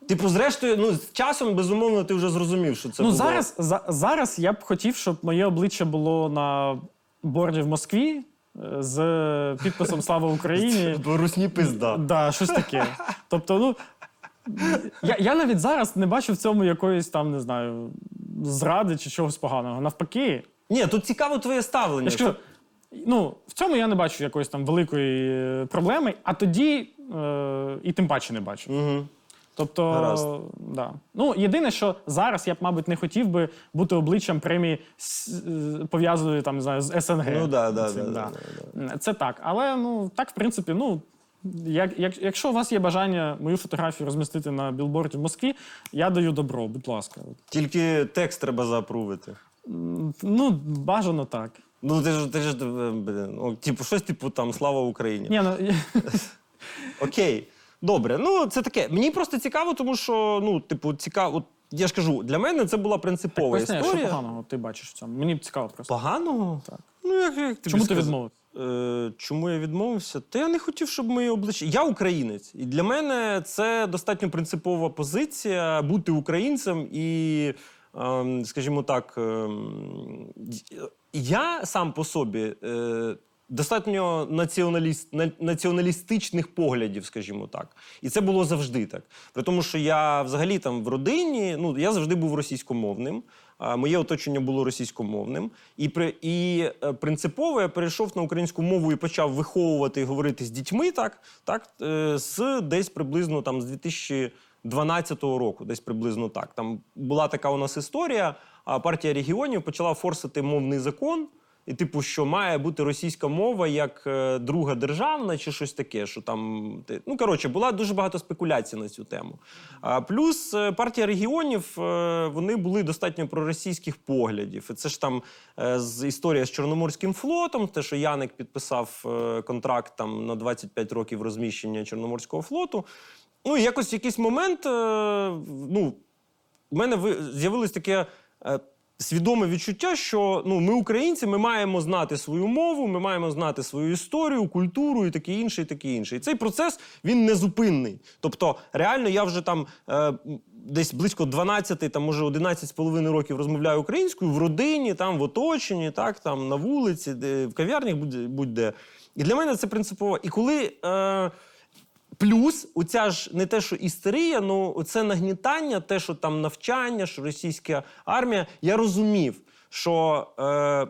B: Типу, зрештою, ну, з часом, безумовно, ти вже зрозумів, що це
C: ну
B: було.
C: зараз, за, зараз я б хотів, щоб моє обличчя було на борді в Москві з підписом Слава Україні.
B: Русні пизда.
C: Да, щось таке. Тобто, ну. Я, я навіть зараз не бачу в цьому якоїсь там, не знаю, зради чи чогось поганого. Навпаки,
B: Ні, тут цікаво твоє ставлення.
C: я ну, в цьому я не бачу якоїсь там великої е, проблеми, а тоді е, і тим паче не бачу.
B: Угу.
C: Тобто,
B: Гаразд.
C: да. ну, єдине, що зараз я б, мабуть, не хотів би бути обличчям премії пов'язаної там, не знаю, з СНГ.
B: Ну, да, да,
C: Цим,
B: да, да,
C: Це так. Але ну, так, в принципі, ну. Як, як, якщо у вас є бажання мою фотографію розмістити на білборді в Москві, я даю добро, будь ласка.
B: Тільки текст треба заапрувити.
C: М, Ну, бажано так.
B: Ну, ти ж, ти ж, е, блін, о, типу, щось типу там слава Україні.
C: Ні, ну,
B: Окей. Добре, ну це таке. Мені просто цікаво, тому що, ну, типу, цікаво. От, я ж кажу, для мене це була принципова
C: поясни, що
B: історія.
C: поганого ти бачиш в цьому. Мені цікаво просто.
B: Поганого?
C: Так.
B: Ну, як, як тобі
C: Чому ти
B: сказати?
C: відмовив?
B: Е, чому я відмовився? Та я не хотів, щоб моє обличчя. Я українець, і для мене це достатньо принципова позиція бути українцем і, ем, скажімо так, ем, я сам по собі. Е, Достатньо націоналіст, націоналістичних поглядів, скажімо так. І це було завжди так. При тому, що я взагалі там в родині, ну я завжди був російськомовним. Моє оточення було російськомовним, і при і е, принципово я перейшов на українську мову і почав виховувати і говорити з дітьми так, так е, з десь приблизно там з 2012 року, десь приблизно так. Там була така у нас історія. А партія регіонів почала форсити мовний закон. І типу, що має бути російська мова як е, друга державна, чи щось таке, що там. ти- Ну, коротше, була дуже багато спекуляцій на цю тему. А плюс е, партія регіонів е, вони були достатньо проросійських поглядів. І це ж там з історія з Чорноморським флотом, те, що Яник підписав контракт там на 25 років розміщення Чорноморського флоту. Ну, якось в якийсь момент, ну, у мене ви- з'явилось таке свідоме відчуття, що ну, ми, українці, ми маємо знати свою мову, ми маємо знати свою історію, культуру і таке інше, і таке інше. І цей процес він незупинний. Тобто, реально, я вже там е, десь близько 12, там, може, 11 з половиною років розмовляю українською в родині, там, в оточенні, так, там, на вулиці, де, в кав'ярнях, будь- будь-де. І для мене це принципово. І коли. Е, Плюс, оця ж не те, що істерія, ну це нагнітання, те, що там навчання, що російська армія. Я розумів, що е,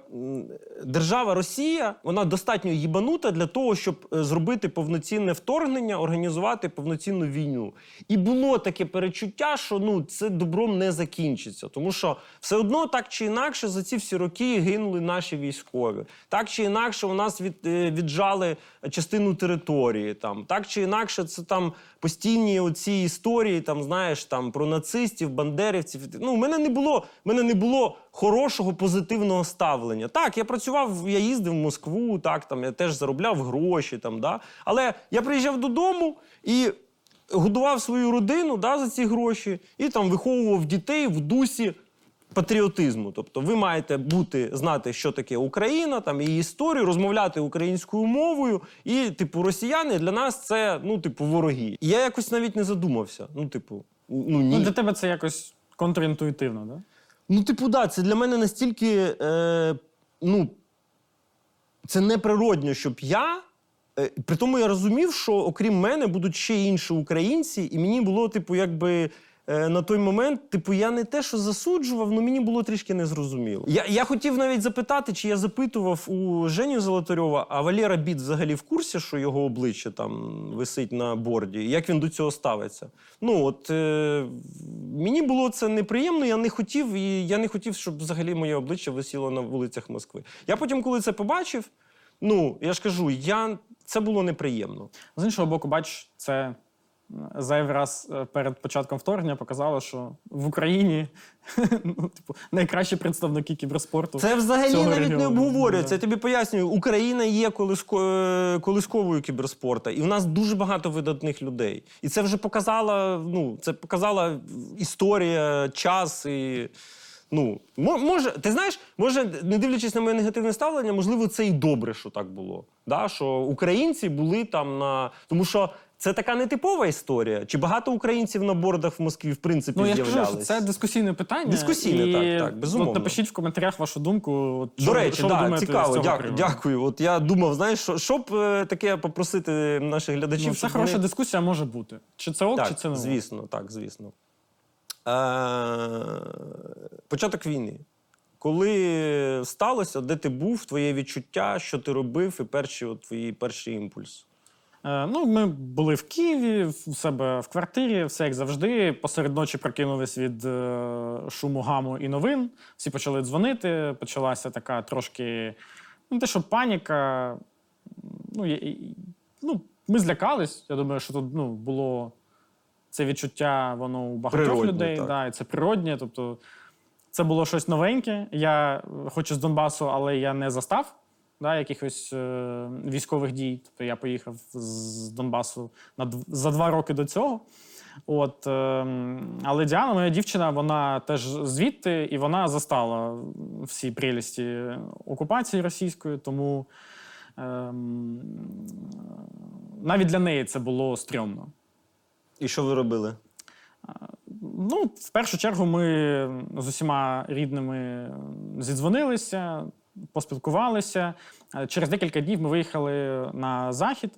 B: держава Росія вона достатньо їбанута для того, щоб е, зробити повноцінне вторгнення, організувати повноцінну війну. І було таке перечуття, що ну це добром не закінчиться, тому що все одно так чи інакше за ці всі роки гинули наші військові. Так чи інакше, у нас від, е, віджали частину території. Там так чи інакше, це там постійні оці історії, там знаєш, там про нацистів, бандерівців. Ну, в мене не було, в мене не було хорошого позитивного ставлення. Так, я працював, я їздив в Москву, так там я теж заробляв гроші. Там, да? Але я приїжджав додому і годував свою родину да, за ці гроші, і там виховував дітей в дусі патріотизму. Тобто ви маєте бути знати, що таке Україна, там її історію, розмовляти українською мовою. І, типу, росіяни для нас це ну, типу, вороги. І я якось навіть не задумався. Ну, типу, ну
C: Ну,
B: ні.
C: для тебе це якось контрінтуїтивно, да?
B: Ну, типу, да, це для мене настільки. Е, ну, це неприродньо, щоб я. Е, при тому я розумів, що окрім мене будуть ще інші українці, і мені було, типу, якби. Е, На той момент, типу, я не те, що засуджував, але мені було трішки незрозуміло. Я, я хотів навіть запитати, чи я запитував у Жені Золотарьова, а Валера Біт взагалі в курсі, що його обличчя там висить на борді, як він до цього ставиться. Ну, от е, мені було це неприємно, я не хотів, і я не хотів, щоб взагалі моє обличчя висіло на вулицях Москви. Я потім, коли це побачив, ну я ж кажу, я, це було неприємно.
C: З іншого боку, бач, це зайвий раз е, перед початком вторгнення показало, що в Україні ну, типу, найкращі представники кіберспорту.
B: Це взагалі
C: цього
B: навіть не обговорюється. Я тобі пояснюю, Україна є колиско... е, колисковою кіберспорту, і в нас дуже багато видатних людей. І це вже показала, ну, це показала історія, час і. Ну, може, ти знаєш, може, не дивлячись на моє негативне ставлення, можливо, це і добре, що так було. Да? Що українці були там на. Тому що це така нетипова історія. Чи багато українців на бордах в Москві, в принципі,
C: Ну, я ж кажу, що це дискусійне питання.
B: Дискусійне,
C: і,
B: так, так, безумовно.
C: От напишіть в коментарях вашу думку. От,
B: До
C: що
B: речі,
C: що
B: да,
C: думаєте з
B: цікаво,
C: цього
B: дякую,
C: приводу?
B: дякую. От я думав, знаєш, що, що б е, таке попросити наших глядачів.
C: Ну, це
B: щоб
C: хороша
B: вони-
C: дискусія може бути. Чи це ок,
B: Так,
C: чи це не ок.
B: звісно, так, звісно. Е, початок війни. Коли сталося, де ти був, твоє відчуття, що ти робив, і перші, от, твої перший імпульс.
C: Е, Ну, ми були в Києві, в себе в квартирі, все як завжди. Посеред ночі прокинулись від е, шуму гаму і новин. Всі почали дзвонити. Почалася така трошки, ну, не те, що паніка. Ну, і- ну, ми злякались. Я думаю, що тут ну, було це відчуття, воно у багатьох
B: Природнє,
C: людей.
B: так.
C: Да, і це природнє. Тобто, це було щось новеньке. Я, е, хоч і з Донбасу, але я не застав да, якихось е, військових дій. Тобто я поїхав з Донбасу на, за два роки до цього. От, е, але Діана, моя дівчина, вона теж звідти, і вона застала всі прелісті окупації російської, тому ем, навіть для неї це було стрьомно.
B: І що ви робили?
C: Ну, в першу чергу, ми з усіма рідними зідзвонилися, поспілкувалися. Е, Через декілька днів ми виїхали на захід.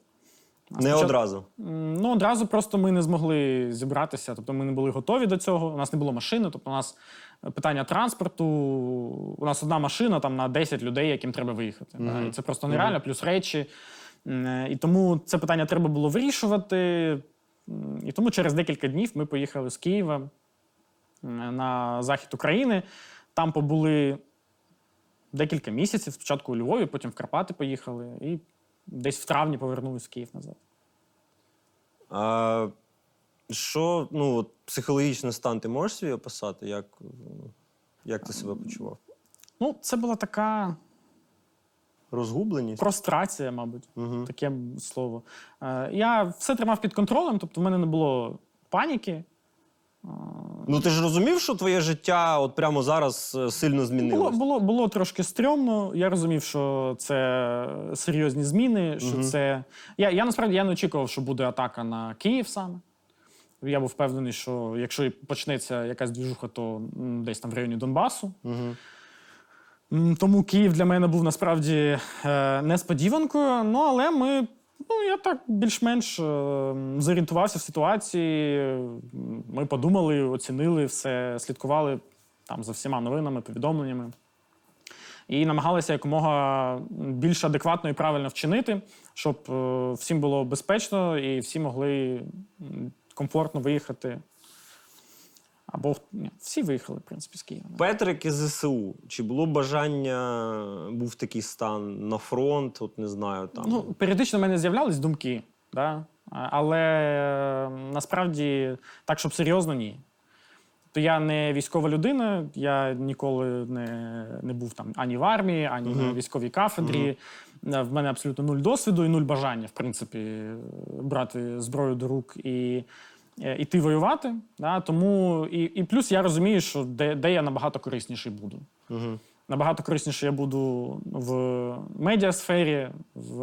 B: Не одразу.
C: Ну, одразу просто ми не змогли зібратися, тобто ми не були готові до цього. У нас не було машини, тобто у нас питання транспорту. У нас одна машина там на 10 людей, яким треба виїхати. да, І це просто нереально, плюс речі. Е, І тому це питання треба було вирішувати. І тому через декілька днів ми поїхали з Києва на захід України. Там побули декілька місяців. Спочатку у Львові, потім в Карпати поїхали, і десь в травні повернулись в Київ назад.
B: А що, ну, от, психологічний стан ти можеш свій описати? Як, як ти себе почував?
C: Ну, це була така
B: Розгубленість?
C: прострація, мабуть, таке слово. Е, я все тримав під контролем, тобто в мене не було паніки.
B: Ну ти ж розумів, що твоє життя от прямо зараз е, сильно
C: Було,
B: змінилось?
C: було, було трошки стрьомно. Я розумів, що це серйозні зміни. Що це... я, я насправді я не очікував, що буде атака на Київ саме. Я був впевнений, що якщо почнеться якась двіжуха, то десь там в районі Донбасу. М, Тому Київ для мене був насправді е, несподіванкою. Ну, але ми, ну, я так більш-менш е, зорієнтувався в ситуації. Ми подумали, оцінили все, слідкували там за всіма новинами, повідомленнями. І намагалися якомога більш адекватно і правильно вчинити, щоб е, всім було безпечно і всі могли комфортно виїхати. Або ні, всі виїхали, в принципі, з Києва.
B: Петрик із ЗСУ. Чи було бажання, був такий стан на фронт, от не знаю там.
C: Ну, періодично в мене з'являлись думки, да? Але е, насправді так, щоб серйозно, ні. То я не військова людина, я ніколи не, не був там ані в армії, ані на військовій кафедрі. Е, В мене абсолютно нуль досвіду і нуль бажання, в принципі, е, брати зброю до рук і іти воювати. Да? Тому і, і плюс я розумію, що де, де я набагато корисніший буду.
B: Угу.
C: Набагато корисніше я буду в медіасфері, в,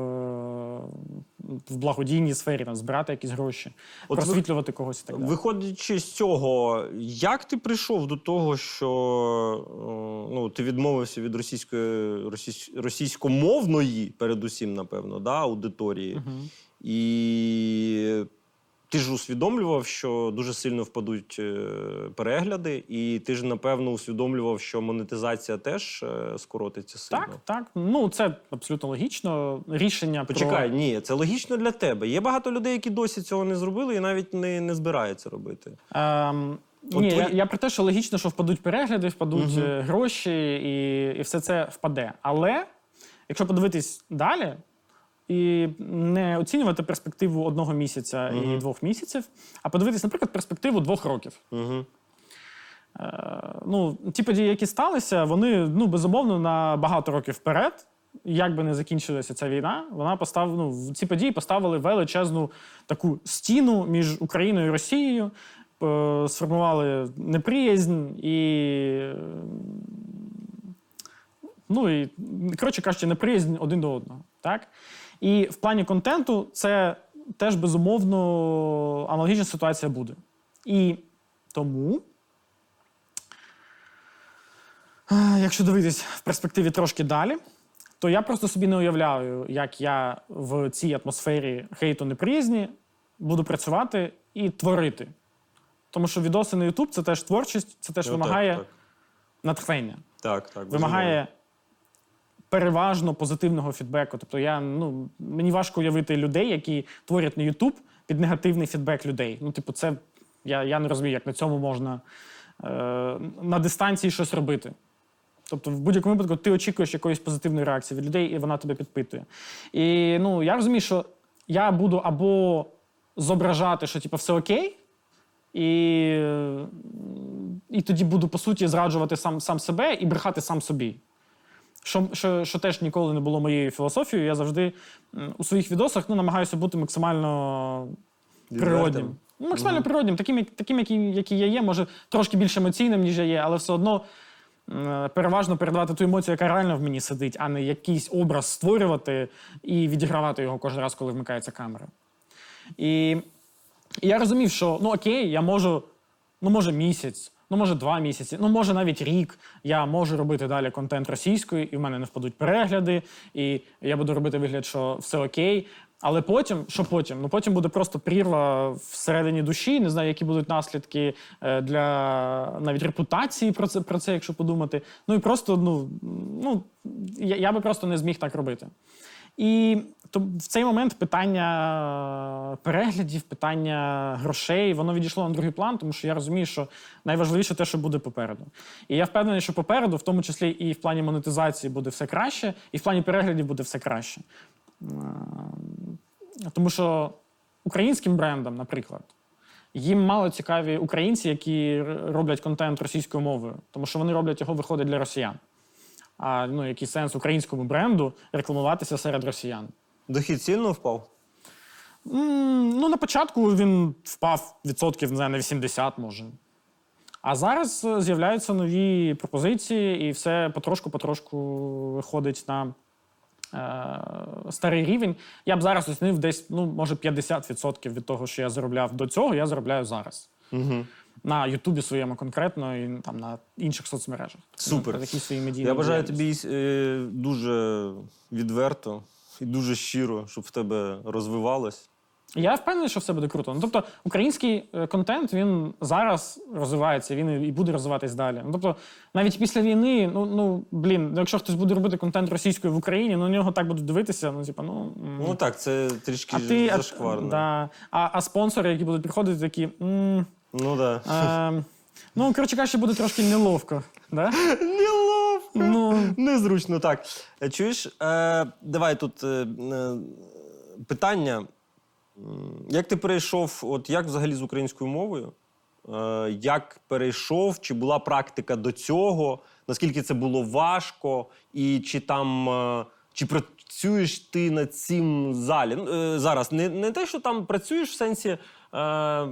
C: в благодійній сфері, там, збирати якісь гроші,
B: От ви-
C: когось і так далі.
B: Виходячи з цього, як ти прийшов до того, що е, ну, ти відмовився від російської російсь, російськомовної, передусім, напевно, да, аудиторії, і ти ж усвідомлював, що дуже сильно впадуть е, перегляди, і ти ж, напевно, усвідомлював, що монетизація теж е, скоротиться сильно.
C: Так, так. Ну, це абсолютно логічно. Рішення
B: Почекай,
C: про...
B: ні, це логічно для тебе. Є багато людей, які досі цього не зробили і навіть не, не збираються робити.
C: Ем,
B: От
C: ні,
B: твої-
C: я, я про те, що логічно, що впадуть перегляди, впадуть е, гроші, і, і все це впаде. Але якщо подивитись далі і не оцінювати перспективу одного місяця і двох місяців, а подивитись, наприклад, перспективу двох років.
B: Угу.
C: Е, ну, ті події, які сталися, вони ну, безумовно на багато років вперед. Як би не закінчилася ця війна, вона постав, ну, ці події поставили величезну таку стіну між Україною і Росією, е, сформували неприязнь і. Ну і, коротше кажучи, неприязнь один до одного. Так? І в плані контенту це теж безумовно аналогічна ситуація буде. І тому Е, Якщо дивитись в перспективі трошки далі, то я просто собі не уявляю, як я в цій атмосфері хейту неприязні буду працювати і творити. Тому що відоси на YouTube це теж творчість, це теж вимагає
B: Ну, Так,
C: натхнення,
B: так, так,
C: вимагає переважно позитивного фідбеку. Тобто, я, ну, мені важко уявити людей, які творять на YouTube під негативний фідбек людей. Ну, типу, це я, я не розумію, як на цьому можна е, на дистанції щось робити. Тобто, в будь-якому випадку ти очікуєш якоїсь позитивної реакції від людей, і вона тебе підпитує. І ну, я розумію, що я буду або зображати, що типу, все окей, і, і тоді буду, по суті, зраджувати сам, сам себе і брехати сам собі. Що, що, що теж ніколи не було моєю філософією. Я завжди у своїх відосах ну, намагаюся бути максимально природнім. Ну, максимально природнім, таким, таким який, який я є, може трошки більш емоційним, ніж я є, але все одно переважно передавати ту емоцію, яка реально в мені сидить, а не якийсь образ створювати і відігравати його кожен раз, коли вмикається камера. І, і я розумів, що ну окей, я можу, ну може місяць, ну може два місяці, ну може навіть рік. Я можу робити далі контент російською, і в мене не впадуть перегляди, і я буду робити вигляд, що все окей. Але потім, що потім? Ну потім буде просто прірва всередині душі. Не знаю, які будуть наслідки е, для навіть репутації про це, про це, якщо подумати. Ну і просто, ну, ну я, я би просто не зміг так робити. І то в цей момент питання переглядів, питання грошей, воно відійшло на другий план, тому що я розумію, що найважливіше те, що буде попереду. І я впевнений, що попереду, в тому числі і в плані монетизації, буде все краще, і в плані переглядів буде все краще. Ем, Тому що українським брендам, наприклад, їм мало цікаві українці, які роблять контент російською мовою, тому що вони роблять його виходить для росіян. А ну, який сенс українському бренду рекламуватися серед росіян?
B: Дохід сильно впав?
C: М, ну, на початку він впав відсотків не знаю, на 80, може. А зараз е, з'являються нові пропозиції, і все потрошку-потрошку виходить на е, старий рівень. Я б зараз оцінив десь, ну, може, 50% від того, що я заробляв до цього, я заробляю зараз.
B: Угу.
C: На Ютубі своєму конкретно і там на інших соцмережах.
B: Супер.
C: Такі свої медійні
B: Я бажаю тобі е, дуже відверто і дуже щиро, щоб в тебе розвивалось.
C: Я впевнений, що все буде круто. Ну, тобто, український е, контент він зараз розвивається, він і буде розвиватись далі. Ну, тобто, навіть після війни, ну, ну блін, ну, якщо хтось буде робити контент російською в Україні, ну на нього так будуть дивитися. Ну, типа, ну.
B: Ну так, це трішки
C: а ти, а,
B: зашкварно.
C: да, а, а спонсори, які будуть приходити, такі. м,
B: Ну так. Да.
C: ну, коротше кажучи, буде трошки неловко. Да?
B: Неловко.
C: Ну,
B: Незручно так. Е, Чуєш, е, давай тут е, е, питання. Як ти перейшов, от як взагалі з українською мовою? Е, як перейшов, чи була практика до цього? Наскільки це було важко? І чи там е, чи працюєш ти над цим залі? Е, зараз не, не те, що там працюєш в сенсі. Е,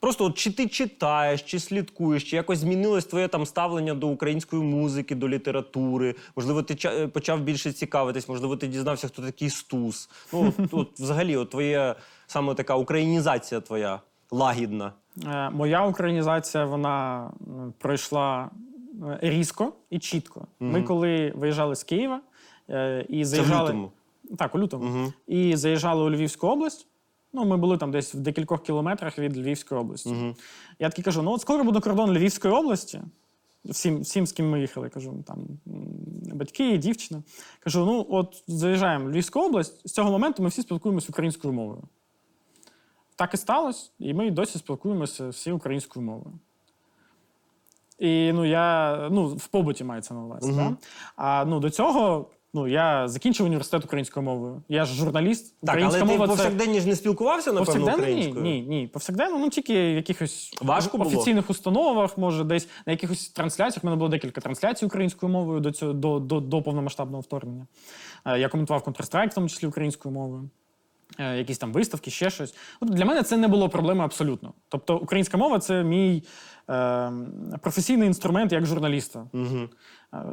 B: Просто от чи ти читаєш, чи слідкуєш, чи якось змінилось твоє там ставлення до української музики, до літератури? Можливо, ти ча- е, почав більше цікавитись, можливо, ти дізнався, хто такий Стус. Ну, от, от взагалі, от твоє саме така українізація твоя лагідна.
C: Е, Моя українізація вона м, пройшла е, різко і чітко. Ми коли виїжджали з Києва е, і заїжджали.
B: лютому.
C: Так, у лютому. І заїжджали у Львівську область. Ну, ми були там десь в декількох кілометрах від Львівської області. Я такий кажу: ну от скоро буде кордон Львівської області. Всім, всім, з ким ми їхали, кажу, там батьки, дівчина. Кажу: ну, от заїжджаємо в Львівську область, з цього моменту ми всі спілкуємося українською мовою. Так і сталося, і ми досі спілкуємося всі українською мовою. І ну, я ну, в побуті мається на увазі.
B: Мгм.
C: Да? А ну, до цього ну, я закінчив університет українською мовою. Я ж журналіст.
B: Так, але
C: Українська
B: ти
C: мова це
B: повсякденні ж не спілкувався, напевно,
C: ні,
B: українською?
C: ні, ні. Повсякденно, ну тільки в якихось
B: Важко було?
C: офіційних установах, може, десь на якихось трансляціях. У мене було декілька трансляцій українською мовою до цього до, до, до повномасштабного вторгнення. Е, Я коментував Counter-Strike, в тому числі українською мовою. Е, Якісь там виставки, ще щось. От для мене це не було проблеми абсолютно. Тобто, українська мова це мій е, професійний інструмент як журналіста.
B: Угу.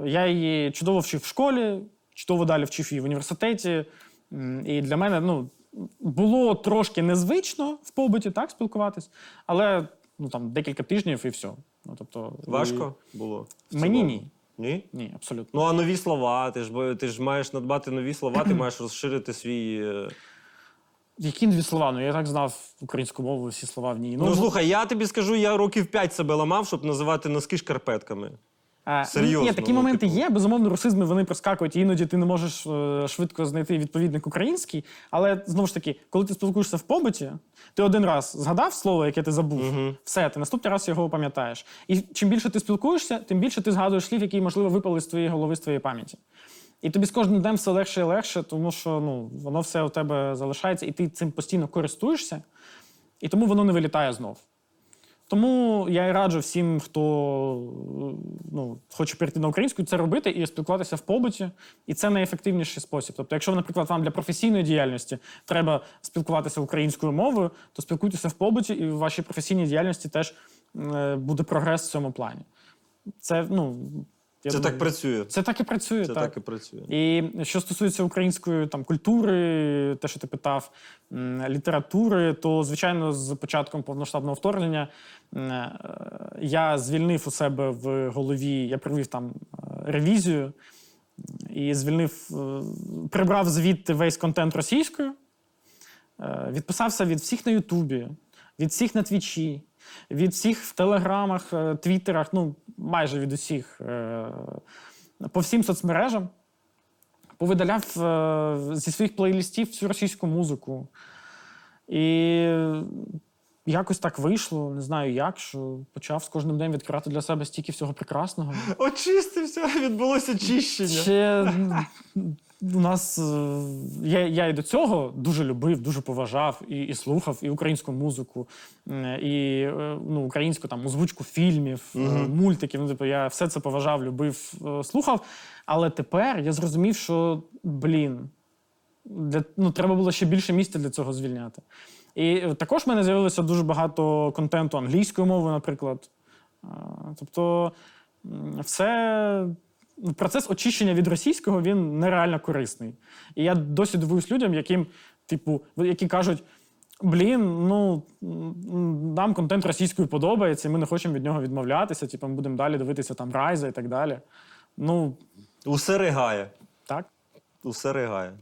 C: Я її чудово вчив в школі, чудово далі вчив її в університеті. І для мене ну, було трошки незвично в побуті так спілкуватись, але ну, там, декілька тижнів і все. Ну, тобто,
B: Важко було?
C: Мені ні.
B: Ні?
C: Ні, абсолютно.
B: Ну, а нові слова, ти ж, ти ж маєш надбати нові слова, ти маєш розширити свій. е,
C: Які дві слова? Ну, я так знав українську мову, всі слова в ній.
B: Ну, слухай, я тобі скажу, я років п'ять себе ламав, щоб називати носки шкарпетками. Серйозно,
C: Ні, такі
B: ну,
C: моменти
B: типу.
C: є. Безумовно, русизми вони проскакують, і іноді ти не можеш е, швидко знайти відповідник український. Але знову ж таки, коли ти спілкуєшся в побуті, ти один раз згадав слово, яке ти забув, все, ти наступний раз його пам'ятаєш. І чим більше ти спілкуєшся, тим більше ти згадуєш слів, які, можливо, випали з твоєї голови, з твоєї пам'яті. І тобі з кожним днем все легше і легше, тому що ну, воно все у тебе залишається, і ти цим постійно користуєшся, і тому воно не вилітає знов. Тому я і раджу всім, хто ну, хоче перейти на українську, це робити і спілкуватися в побуті. І це найефективніший спосіб. Тобто, якщо, наприклад, вам для професійної діяльності треба спілкуватися українською мовою, то спілкуйтеся в побуті, і в вашій професійній діяльності теж е, буде прогрес в цьому плані. Це, ну, я
B: Це
C: думаю,
B: так працює.
C: Це так і працює.
B: Це
C: так.
B: так і працює.
C: І що стосується української там культури, те, що ти питав, літератури, то звичайно, з початком повноштабного вторгнення е, я звільнив у себе в голові, я провів там е, ревізію і звільнив, е, прибрав звідти весь контент російською, відписався від всіх на Ютубі, від всіх на Твічі, від всіх в Телеграмах, е, Твіттерах, ну майже від усіх. е, По всім соцмережам повидаляв е, зі своїх плейлістів всю російську музику. І якось так вийшло, не знаю як, що почав з кожним днем відкривати для себе стільки всього прекрасного.
B: Очистився, відбулося очищення.
C: Ще у нас е, я, я і до цього дуже любив, дуже поважав і, і слухав і українську музику, і е, ну, українську там озвучку фільмів, е, мультиків. Ну, типу, я все це поважав, любив, слухав. Але тепер я зрозумів, що блін, для, ну, треба було ще більше місця для цього звільняти. І також в мене з'явилося дуже багато контенту англійською мовою, наприклад. Тобто, все. Процес очищення від російського він нереально корисний. І я досі дивуюсь людям, яким, типу, які кажуть: блін, ну нам контент російською подобається, і ми не хочемо від нього відмовлятися. Типу, ми будемо далі дивитися там Райза і так далі. Ну,
B: Усе ригає.
C: так.
B: Усе ригає.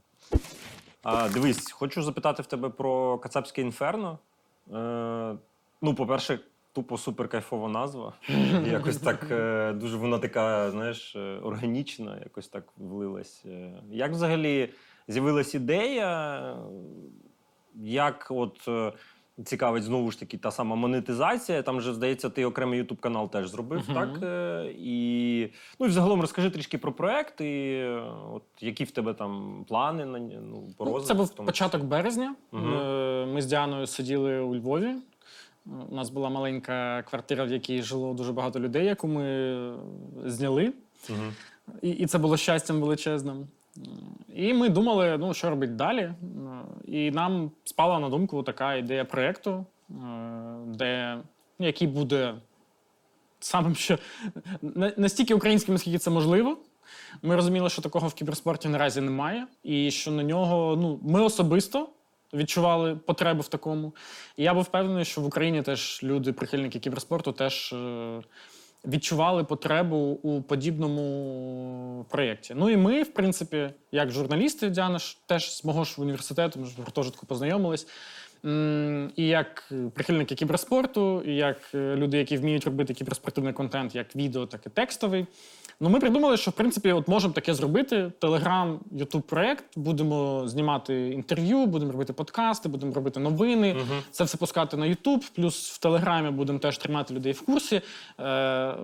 B: А, дивись, хочу запитати в тебе про Кацапське інферно. Е, ну, по-перше, тупо супер кайфова назва. Якось так е, дуже вона така, знаєш, е, органічна, якось так влилась. Е, Як взагалі з'явилась ідея? Як от. Цікавить знову ж таки та сама монетизація. Там же, здається, ти окремий Ютуб канал теж зробив,
C: Мгм.
B: так? І, ну, і взагалом розкажи трішки про проект, і от, які в тебе там плани на ну, по
C: Ну,
B: розвитку.
C: Це був початок березня. Е, Ми з Діаною сиділи у Львові. У нас була маленька квартира, в якій жило дуже багато людей, яку ми е, зняли.
B: Мгм.
C: І, і це було щастям величезним. І ми думали, ну що робити далі. І нам спала на думку така ідея проєкту, е, де ну, який буде самим що настільки українським, наскільки це можливо. Ми розуміли, що такого в кіберспорті наразі немає, і що на нього ну, ми особисто відчували потребу в такому. І я був впевнений, що в Україні теж люди, прихильники кіберспорту, теж е, відчували потребу у подібному проєкті. Ну і ми, в принципі, як журналісти, Діана теж з мого ж університету, ми ж в гуртожитку познайомились. І як прихильники кіберспорту, і як е, люди, які вміють робити кіберспортивний контент, як відео, так і текстовий. Ну, ми придумали, що в принципі от можемо таке зробити. Телеграм, Ютуб проект. Будемо знімати інтерв'ю, будемо робити подкасти, будемо робити новини. Це все пускати на Ютуб. Плюс в Телеграмі будемо теж тримати людей в курсі. Е,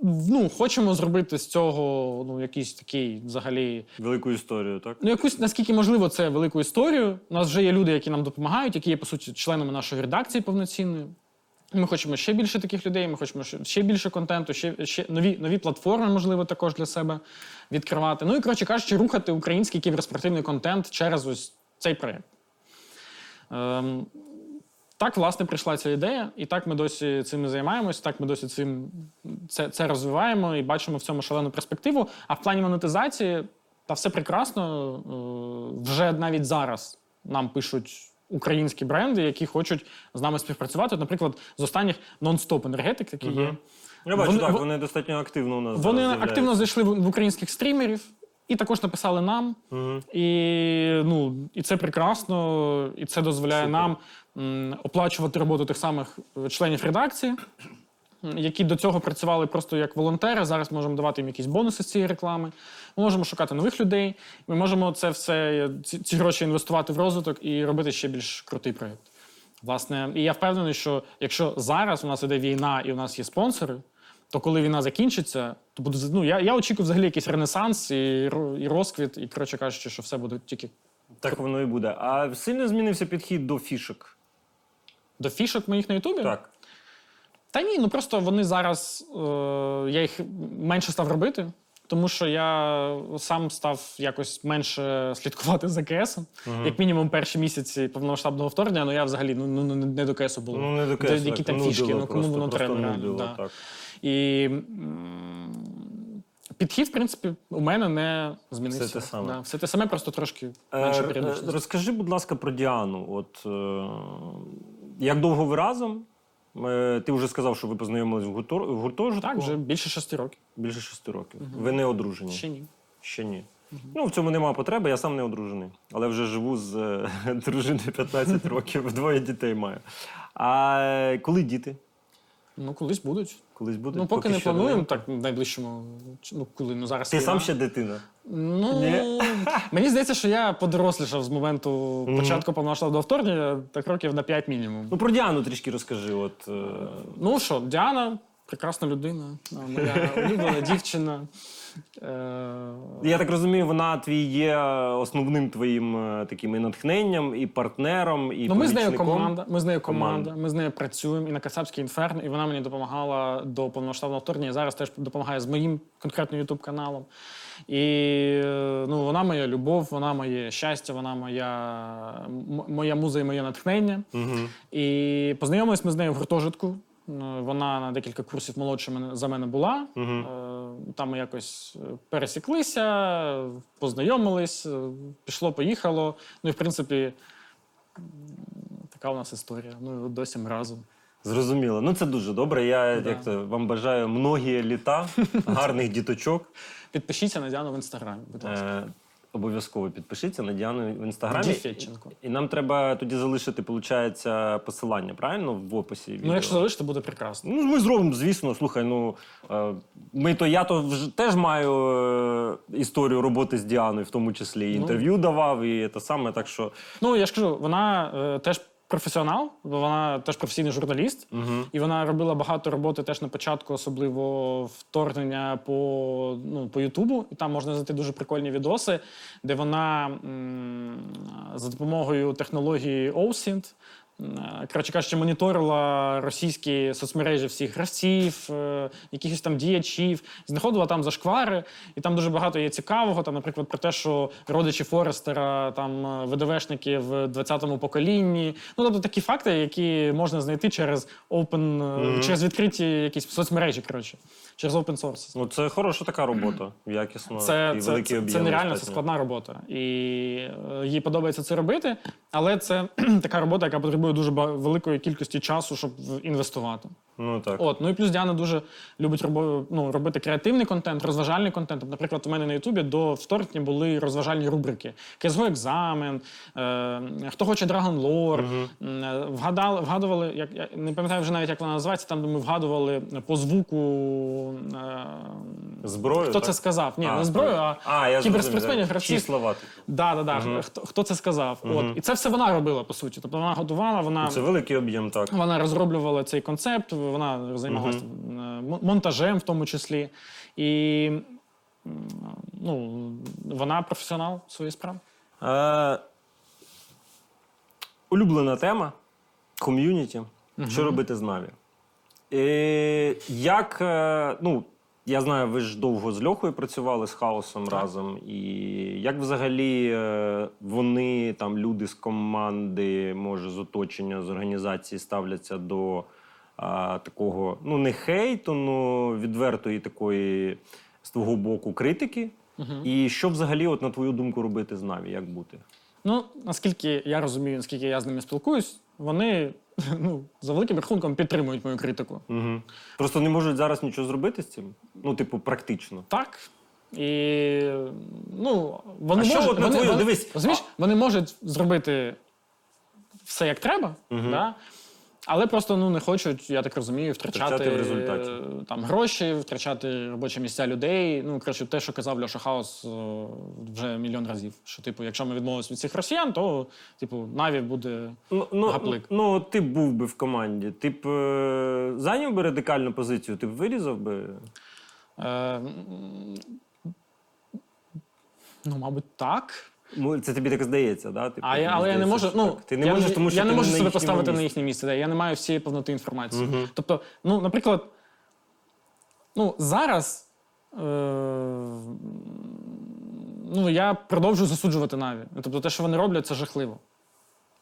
C: ну, хочемо зробити з цього ну, якийсь такий взагалі
B: Велику історію, так?
C: Ну, якусь наскільки можливо, це велику історію. У нас вже є люди, які нам допомагають, які є по суті членами нашої редакції повноцінної. Ми хочемо ще більше таких людей. Ми хочемо ще- більше контенту, ще, ще нові, нові платформи, можливо, також для себе відкривати. Ну і коротше кажучи, рухати український кіберспортивний контент через ось цей проєкт. Ем, так, власне, прийшла ця ідея, і так ми досі цим і займаємось, так ми досі цим це, це розвиваємо і бачимо в цьому шалену перспективу. А в плані монетизації, та все прекрасно. Е, Вже навіть зараз нам пишуть українські бренди, які хочуть з нами співпрацювати. От, Наприклад, з останніх нон-стоп енергетик, такі є.
B: Я бачу,
C: Вони-
B: так, вони достатньо активно у нас.
C: Вони активно зайшли в українських стрімерів і також написали нам.
B: угу.
C: І, ну, і це прекрасно, і це дозволяє
B: Супер.
C: нам м, оплачувати роботу тих самих е, членів редакції, які до цього працювали просто як волонтери. Зараз можемо давати їм якісь бонуси з цієї реклами. Ми можемо шукати нових людей. Ми можемо це все ці, ці гроші інвестувати в розвиток і робити ще більш крутий проєкт. Власне, і я впевнений, що якщо зараз у нас іде війна і у нас є спонсори, то коли війна закінчиться, то буде ну я, я очікую взагалі якийсь ренесанс і, і розквіт, і коротше кажучи, що все буде тільки
B: Так воно і буде. А сильно змінився підхід до фішок.
C: до фішок моїх на Ютубі.
B: Так.
C: Та ні, ну просто вони зараз е, я їх менше став робити, тому що я сам став якось менше слідкувати за КСом. Як мінімум, перші місяці повномасштабного вторгнення, ну я взагалі ну, ну, не- не до КСу було.
B: Ну, не до кесу,
C: які
B: так,
C: там фішки, ну кому
B: просто,
C: воно
B: просто
C: треба. реально,
B: нудило,
C: да.
B: так.
C: І м, підхід, в принципі, у мене не змінився.
B: Все те саме.
C: Да, все те саме, просто трошки
B: Е,
C: менше
B: е,
C: періодичність.
B: Розкажи, будь ласка, про Діану. От, е, як довго ви разом? Е, Ти вже сказав, що ви познайомились в гуртожитку.
C: Так, вже більше шести років.
B: Більше шести років. Ви не одружені?
C: Ще ні.
B: Ще ні. Ну, в цьому немає потреби, я сам не одружений. Але вже живу з е, дружиною 15 років, двоє дітей маю. А е, коли діти?
C: Ну, колись будуть.
B: Колись будуть.
C: Ну, поки, не плануємо, так в найближчому. Ну, коли ну зараз.
B: Ти
C: війна.
B: сам ще дитина.
C: Ну
B: Ні?
C: мені здається, що я подорослішав з моменту початку повномасштабного вторгнення, так років на 5 мінімум.
B: Ну про Діану трішки розкажи. От, е,
C: Ну що, Діана, прекрасна людина, моя улюблена дівчина. Е,
B: я так розумію, вона твій є основним твоїм е, таким і натхненням, і партнером, і
C: Ну, ми з нею команда. Ми з нею команда.
B: Команда.
C: Ми з нею працюємо і на Кацапській інферно, і вона мені допомагала до повномасштабного вторгнення. і Зараз теж допомагає з моїм конкретним ютуб каналом. І е, ну, вона моя любов, вона моє щастя, вона моя, моя муза і моє натхнення.
B: Мгм.
C: І познайомились ми з нею в гуртожитку. Вона на декілька курсів молодше мене- за мене була.
B: Мгм.
C: Е, Там ми якось е, пересіклися, познайомились, е, пішло, поїхало. Ну і в принципі, така у нас історія. Ну і досі ми разом.
B: Зрозуміло. Ну це дуже добре. Я
C: Да.
B: як то, вам бажаю многі літа, гарних діточок.
C: Підпишіться на Діану в інстаграмі, будь ласка.
B: Обов'язково підпишіться на Діану в інстаграмі. І нам треба тоді залишити, виходить, посилання, правильно? В описі. Відео.
C: Ну, якщо залишити, буде прекрасно.
B: Ну, ми зробимо, звісно. Слухай, ну е, ми то я то вже теж маю е, історію роботи з Діаною, в тому числі і
C: Ну.
B: інтерв'ю давав, і те саме. Так що
C: Ну, я ж кажу, вона е, теж професіонал, бо вона теж професійний журналіст, і вона робила багато роботи теж на початку, особливо вторгнення по, ну, по Ютубу. І там можна знайти дуже прикольні відоси, де вона м, за допомогою технології OSINT, коротше кажучи, моніторила російські соцмережі всіх гравців, е, якихось там діячів, знаходила там зашквари, і там дуже багато є цікавого. Там, наприклад, про те, що родичі Форестера, там е, ВДВшники в 20-му поколінні. Ну, тобто такі факти, які можна знайти через open, е, через відкриті якісь соцмережі, коротше, через open source.
B: ну, це хороша така робота, якісна
C: Це,
B: і
C: це,
B: великий
C: це,
B: об'єм.
C: це нереально, це складна робота. І е, їй подобається це робити, але це така робота, яка потребує дуже великої кількості часу, щоб інвестувати.
B: Ну так.
C: От, ну і плюс Діана дуже любить робо, ну, робити креативний контент, розважальний контент. Наприклад, у мене на Ютубі до вторгнення були розважальні рубрики: КСГО екзамен, е, хто хоче Dragon Lore, е, вгадали, вгадували, як я не пам'ятаю вже навіть, як вона називається, там де ми вгадували по звуку. Е,
B: Зброю.
C: Хто
B: так?
C: це сказав? Ні,
B: А,
C: не зброю, а,
B: а
C: кіберспортсменів, гравців. Да, да, да. Хто, хто це сказав? От. І це все вона робила, по суті. Тобто вона готувала, вона.
B: Це великий об'єм, так.
C: Вона розроблювала цей концепт, вона займалася мон- монтажем в тому числі. І ну, вона професіонал своєї справи.
B: Е, улюблена тема ком'юніті. Що робити з Наві? Е, як, е, ну, я знаю, ви ж довго з Льохою працювали з хаосом разом. І як взагалі е, вони, там, люди з команди, може, з оточення, з організації ставляться до а, такого, ну, не хейту, ну відвертої такої з твого боку критики. І що взагалі, от, на твою думку, робити з Наві? Як бути?
C: Ну, наскільки я розумію, наскільки я з ними спілкуюсь, вони ну, за великим рахунком підтримують мою критику.
B: Угу. Просто не можуть зараз нічого зробити з цим. Ну, типу, практично.
C: Так. І ну, вони
B: А що от на
C: вони,
B: твою-
C: вони,
B: дивись,
C: розумієш, вони можуть зробити все як треба, да? Але просто ну, не хочуть, я так розумію, втрачати,
B: Втрачати в результаті.
C: е, там, гроші, втрачати робочі місця людей. Ну, коротше, те, що казав Льоша Хаус е, вже мільйон разів. Що, типу, якщо ми відмовимося від цих росіян, то типу, Наві буде.
B: Ну, ну,
C: Гаплик.
B: ну ти був би в команді. Ти б е, зайняв би радикальну позицію, ти б вирізав би.
C: Е, ну, мабуть, так.
B: Ну, Це тобі так здається, да? Типу,
C: А я, але я не можу. Ну
B: так. ти не
C: я,
B: можеш, тому що
C: я
B: ти
C: не можу себе поставити на їхнє місце. Да. Я не маю всієї повноти інформації. Тобто, ну, наприклад, ну зараз е, ну, я продовжую засуджувати Наві. Тобто, те, що вони роблять, це жахливо.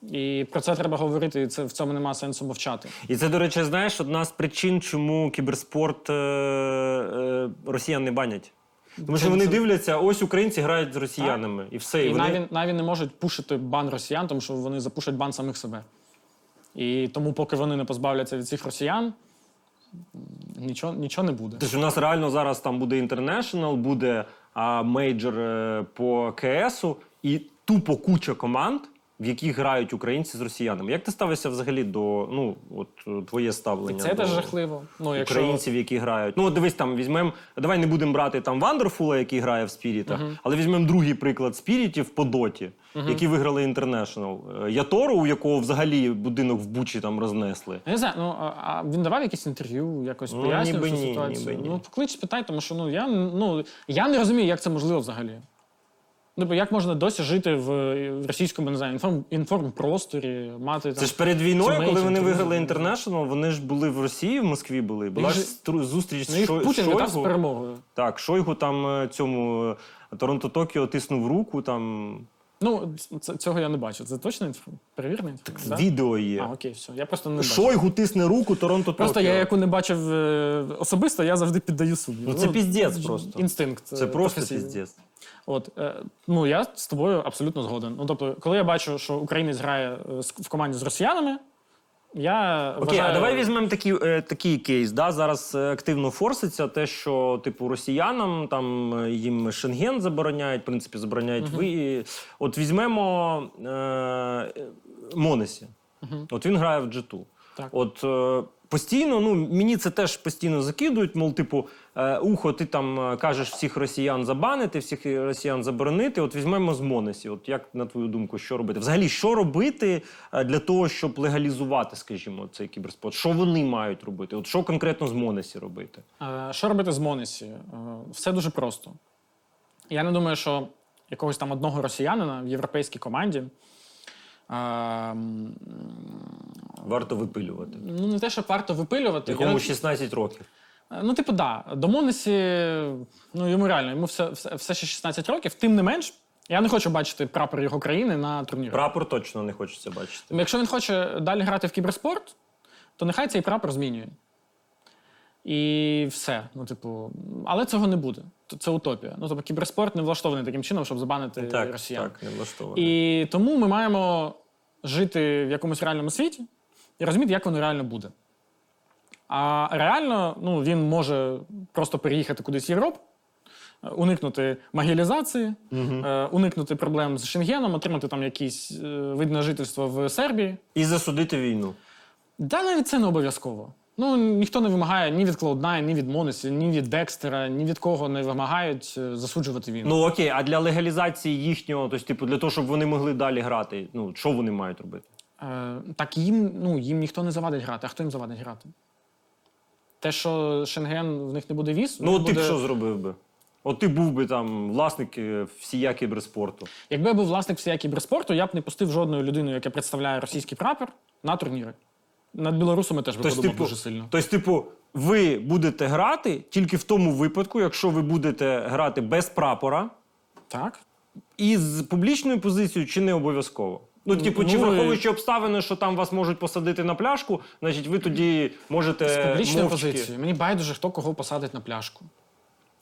C: І про це треба говорити, і це в цьому немає сенсу мовчати.
B: І це, до речі, знаєш, одна з причин, чому кіберспорт е, е, росіян не банять. Тому що вони дивляться, ось українці грають з росіянами, і все. І,
C: І
B: вони...
C: навіть, навіть не можуть пушити бан росіян, тому що вони запушать бан самих себе. І тому, поки вони не позбавляться від цих росіян, нічого, нічого не буде.
B: Тож у нас реально зараз там буде інтернешнл, буде а, мейджор е, по КСу, і тупо куча команд в яких грають українці з росіянами. Як ти ставишся взагалі до ну, от е, твоє ставлення?
C: Це
B: до
C: теж жахливо. Ну, якщо...
B: Українців, які грають. Ну, от дивись, там візьмемо. Давай не будемо брати там Вандерфула, який грає в спірітах, але візьмемо другий приклад спірітів по доті, які виграли інтернешнл. Ятору, у якого взагалі будинок в Бучі там рознесли.
C: Я не знаю, ну а він давав якісь інтерв'ю, якось
B: Ну,
C: пояснював
B: ніби
C: цю
B: ні,
C: ситуацію.
B: ніби ні.
C: Ну, поклич, спитай, тому що ну я ну я не розумію, як це можливо взагалі. Ну, як можна досі жити в російському не знаю, інформ, інформпросторі, мати
B: Це ж перед війною, коли
C: тімейтів,
B: вони
C: друзів.
B: виграли інтернешнл, вони ж були в Росії, в Москві були. Була
C: Їх
B: ж зустріч
C: Ну,
B: з
C: їх
B: Шой-
C: Путін вітав з перемогою.
B: Так, Шойгу там е, цьому е, Торонто Токіо тиснув руку, там
C: Ну, цього я не бачу. Це точно інфo? Перевірена інформація? да?
B: відео є.
C: А, окей, все. Я просто не бачу.
B: Шойгу тисне руку Торонто
C: Просто
B: Токіо.
C: я яку не бачив е, особисто, я завжди піддаю суду.
B: Ну, це піздець просто.
C: Інстинкт.
B: Це просто піздець.
C: От е, ну я з тобою абсолютно згоден. Ну тобто, коли я бачу, що українець грає е, в команді з росіянами, я
B: Окей,
C: вважаю...
B: а давай візьмемо такий, е, такий кейс. Да? Зараз е, активно форситься те, що типу росіянам там їм Шенген забороняють, в принципі, забороняють ви. От візьмемо е, Монесі. От він грає в G2.
C: Так.
B: От е, постійно, ну мені це теж постійно закидують, мов, типу, ухо, ти там е, кажеш всіх росіян забанити, всіх росіян заборонити. От візьмемо з Монесі. От як на твою думку, що робити? Взагалі, що робити е, для того, щоб легалізувати, скажімо, цей кіберспорт? Що вони мають робити? От що конкретно з Монесі робити?
C: Е, Що робити з Монесі? Е, Все дуже просто. Я не думаю, що якогось там одного росіянина в європейській команді. е,
B: Варто випилювати.
C: Ну, не те, що варто випилювати.
B: Якому 16 років.
C: Е, Ну, типу, да. До Монесі, ну йому реально, йому все, все, все ще 16 років. Тим не менш, я не хочу бачити прапор його країни на турнірі.
B: Прапор точно не хочеться бачити.
C: Якщо він хоче далі грати в кіберспорт, то нехай цей прапор змінює. І все. Ну, типу, але цього не буде. Це утопія. Ну, тобто, кіберспорт не влаштований таким чином, щоб забанити
B: Так,
C: росіян.
B: так, не влаштовано.
C: І тому ми маємо жити в якомусь реальному світі і розуміти, як воно реально буде. А реально, ну, він може просто переїхати кудись в Європу, е, уникнути магілізації, е, уникнути проблем з Шенгеном, отримати там якийсь е, вид на жительство в Сербії.
B: І засудити війну.
C: Да, навіть це не обов'язково. Ну, ніхто не вимагає ні від Cloud9, ні від Монесі, ні від Декстера, ні від кого не вимагають засуджувати війну.
B: Ну окей, а для легалізації їхнього, тобто, типу, для того, щоб вони могли далі грати, ну що вони мають робити?
C: Е, так їм, ну, їм ніхто не завадить грати. А хто їм завадить грати? Те, що Шенген в них не буде віз,
B: Ну, от ти б
C: буде...
B: що зробив би? От ти був би там власник е, всія кіберспорту.
C: Якби я був власник всієї кіберспорту, я б не пустив жодної людини, яка представляє російський прапор, на турніри. Над білорусами теж би
B: Тобто,
C: подумав
B: типу,
C: дуже сильно.
B: тобто, типу, ви будете грати тільки в тому випадку, якщо ви будете грати без прапора
C: Так?
B: і з публічною позицією, чи не обов'язково? Ну, типу, чи
C: Ну, і-
B: враховуючи обставини, що там вас можуть посадити на пляшку, значить ви тоді можете
C: З публічної
B: мовчки...
C: позиції. Мені байдуже, хто кого посадить на пляшку.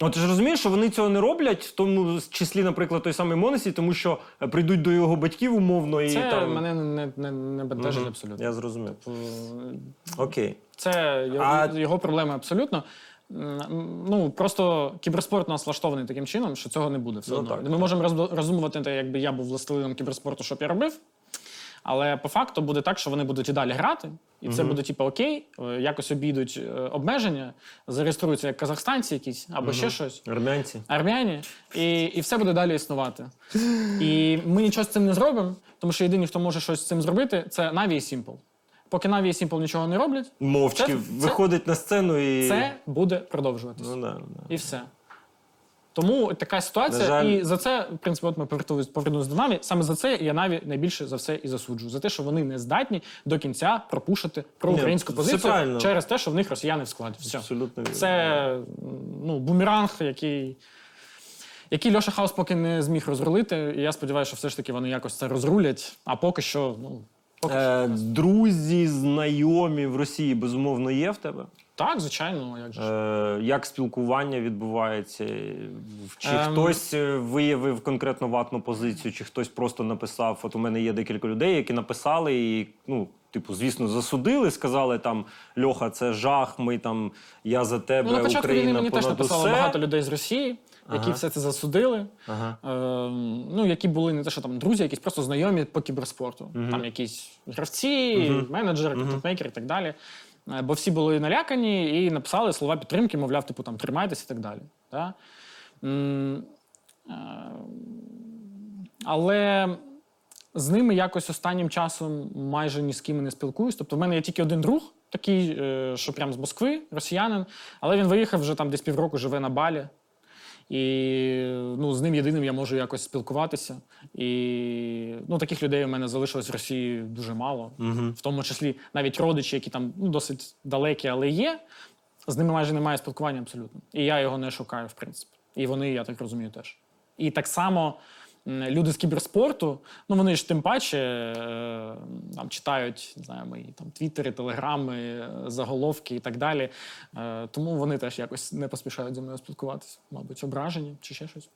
B: Ну, ти ж розумієш, що вони цього не роблять, в тому числі, наприклад, той самий Монесі, тому що е, прийдуть до його батьків умовно і
C: Це
B: там.
C: мене не, не, не бентежить
B: Мгм.
C: абсолютно.
B: Я зрозумів.
C: Е,
B: Окей.
C: Це його,
B: А-
C: його проблеми абсолютно. Ну просто кіберспорт у нас влаштований таким чином, що цього не буде. Все
B: Ну,
C: одно.
B: так,
C: Ми
B: так.
C: можемо роз- роздумувати якби я був властелином кіберспорту, що б я робив. Але по факту буде так, що вони будуть і далі грати, і це буде типу окей, е, якось обійдуть е, обмеження, зареєструються як казахстанці якісь або ще щось.
B: Армянці.
C: Армяні, і, і все буде далі існувати. І ми нічого з цим не зробимо, тому що єдині, хто може щось з цим зробити, це Na'Vi і Simple. Поки Na'Vi і Simple нічого не роблять,
B: Мовчки
C: Це-
B: виходить на сцену і.
C: це буде продовжуватися.
B: Ну, да, да.
C: І все. Тому така ситуація,
B: жаль.
C: і за це, в принципі, от ми повернулись до Наві. Саме за це я Наві найбільше за все і засуджую. За те, що вони не здатні до кінця пропушити про українську позицію через те, що в них росіяни в складі. Все.
B: Абсолютно вірно.
C: Це ну, бумеранг, який. Який Льоша Хаус поки не зміг розрулити, і я сподіваюся, що все ж таки вони якось це розрулять. А поки що, ну.
B: Е, друзі, знайомі в Росії, безумовно, є в тебе.
C: так, звичайно, як же ж.
B: Е, як спілкування відбувається? Чи
C: Ем.
B: хтось е, виявив конкретно ватну позицію, чи хтось просто написав: от у мене є декілька людей, які написали і ну, Типу, звісно, засудили, сказали там Льоха, це жах, ми там, я за тебе,
C: Ну, на
B: Україна
C: війни мені теж написало
B: усе.
C: багато людей з Росії, які
B: Ага.
C: все це засудили.
B: Ага.
C: Е, ну, які були не те, що там друзі, якісь просто знайомі по кіберспорту. Там якісь гравці, менеджери, контентмейкери і так далі. Е, Бо всі були налякані і написали слова підтримки, мовляв, типу там тримайтеся і так далі. Да? М, е, Але з ними якось останнім часом майже ні з ким не спілкуюсь. Тобто, в мене є тільки один друг, такий, е, що прям з Москви, росіянин, але він виїхав вже там десь півроку, живе на Балі. І ну, з ним єдиним я можу якось спілкуватися. І ну, таких людей у мене залишилось в Росії дуже мало. В тому числі навіть родичі, які там ну, досить далекі, але є. З ними майже немає спілкування абсолютно. І я його не шукаю, в принципі. І вони, я так розумію, теж. І так само люди з кіберспорту, ну вони ж тим паче е, там читають не знаю, мої там твіттери, телеграми, е, заголовки і так далі. Е, тому вони теж якось не поспішають зі мною спілкуватися. Мабуть, ображені чи ще щось.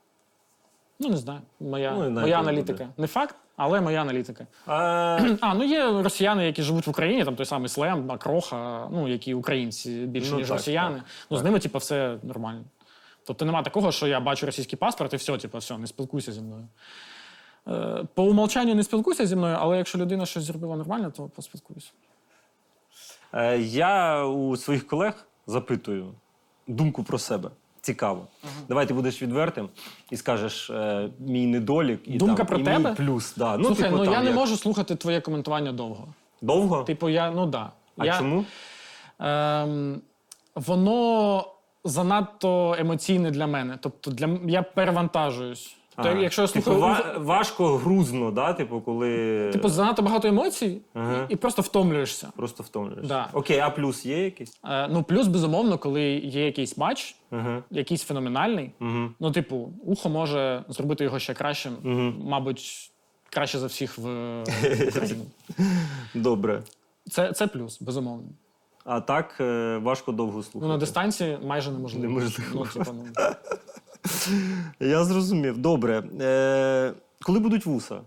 C: Ну, не знаю. Моя,
B: Ну,
C: моя аналітика. Не факт, але моя аналітика.
B: А,
C: А, ну є росіяни, які живуть в Україні, там той самий Слем, Макроха, ну які українці більше,
B: Ну,
C: ніж
B: так,
C: росіяни.
B: так,
C: ну, з ними, типу, все нормально. Тобто нема такого, що я бачу російський паспорт і все, типу, все, не спілкуйся зі мною. Е, по умовчанню не спілкуйся зі мною, але якщо людина щось зробила нормально, то поспілкуйся.
B: Е, Я у своїх колег запитую думку про себе. Цікаво. Давай ти будеш відвертим і скажеш е, мій недолік і
C: Думка
B: там,
C: про
B: і
C: тебе?
B: мій плюс. Да. Ну,
C: Слухай,
B: типу,
C: ну
B: там,
C: я не можу слухати твоє коментування довго.
B: довго.
C: Типу, я, ну да.
B: а
C: я,
B: чому?
C: Ем, воно занадто емоційне для мене. Тобто для я перевантажуюсь. То, якщо я
B: типу,
C: слухаю,
B: ва- важко грузно, да? типу, коли
C: типу, занадто багато емоцій
B: Ага.
C: і, просто втомлюєшся.
B: просто втомлюєш.
C: Да.
B: Окей, а плюс є якийсь?
C: Е, ну, плюс, безумовно, коли є якийсь матч,
B: Ага.
C: якийсь феноменальний. Ну, типу, ухо може зробити його ще кращим, мабуть, краще за всіх в Україні.
B: Добре.
C: Це, це плюс, безумовно.
B: А так е, важко довго слухати.
C: Ну, на дистанції майже неможливо.
B: Неможливо.
C: Ну, типу, ну.
B: Я зрозумів. Добре. Е, коли будуть вуса?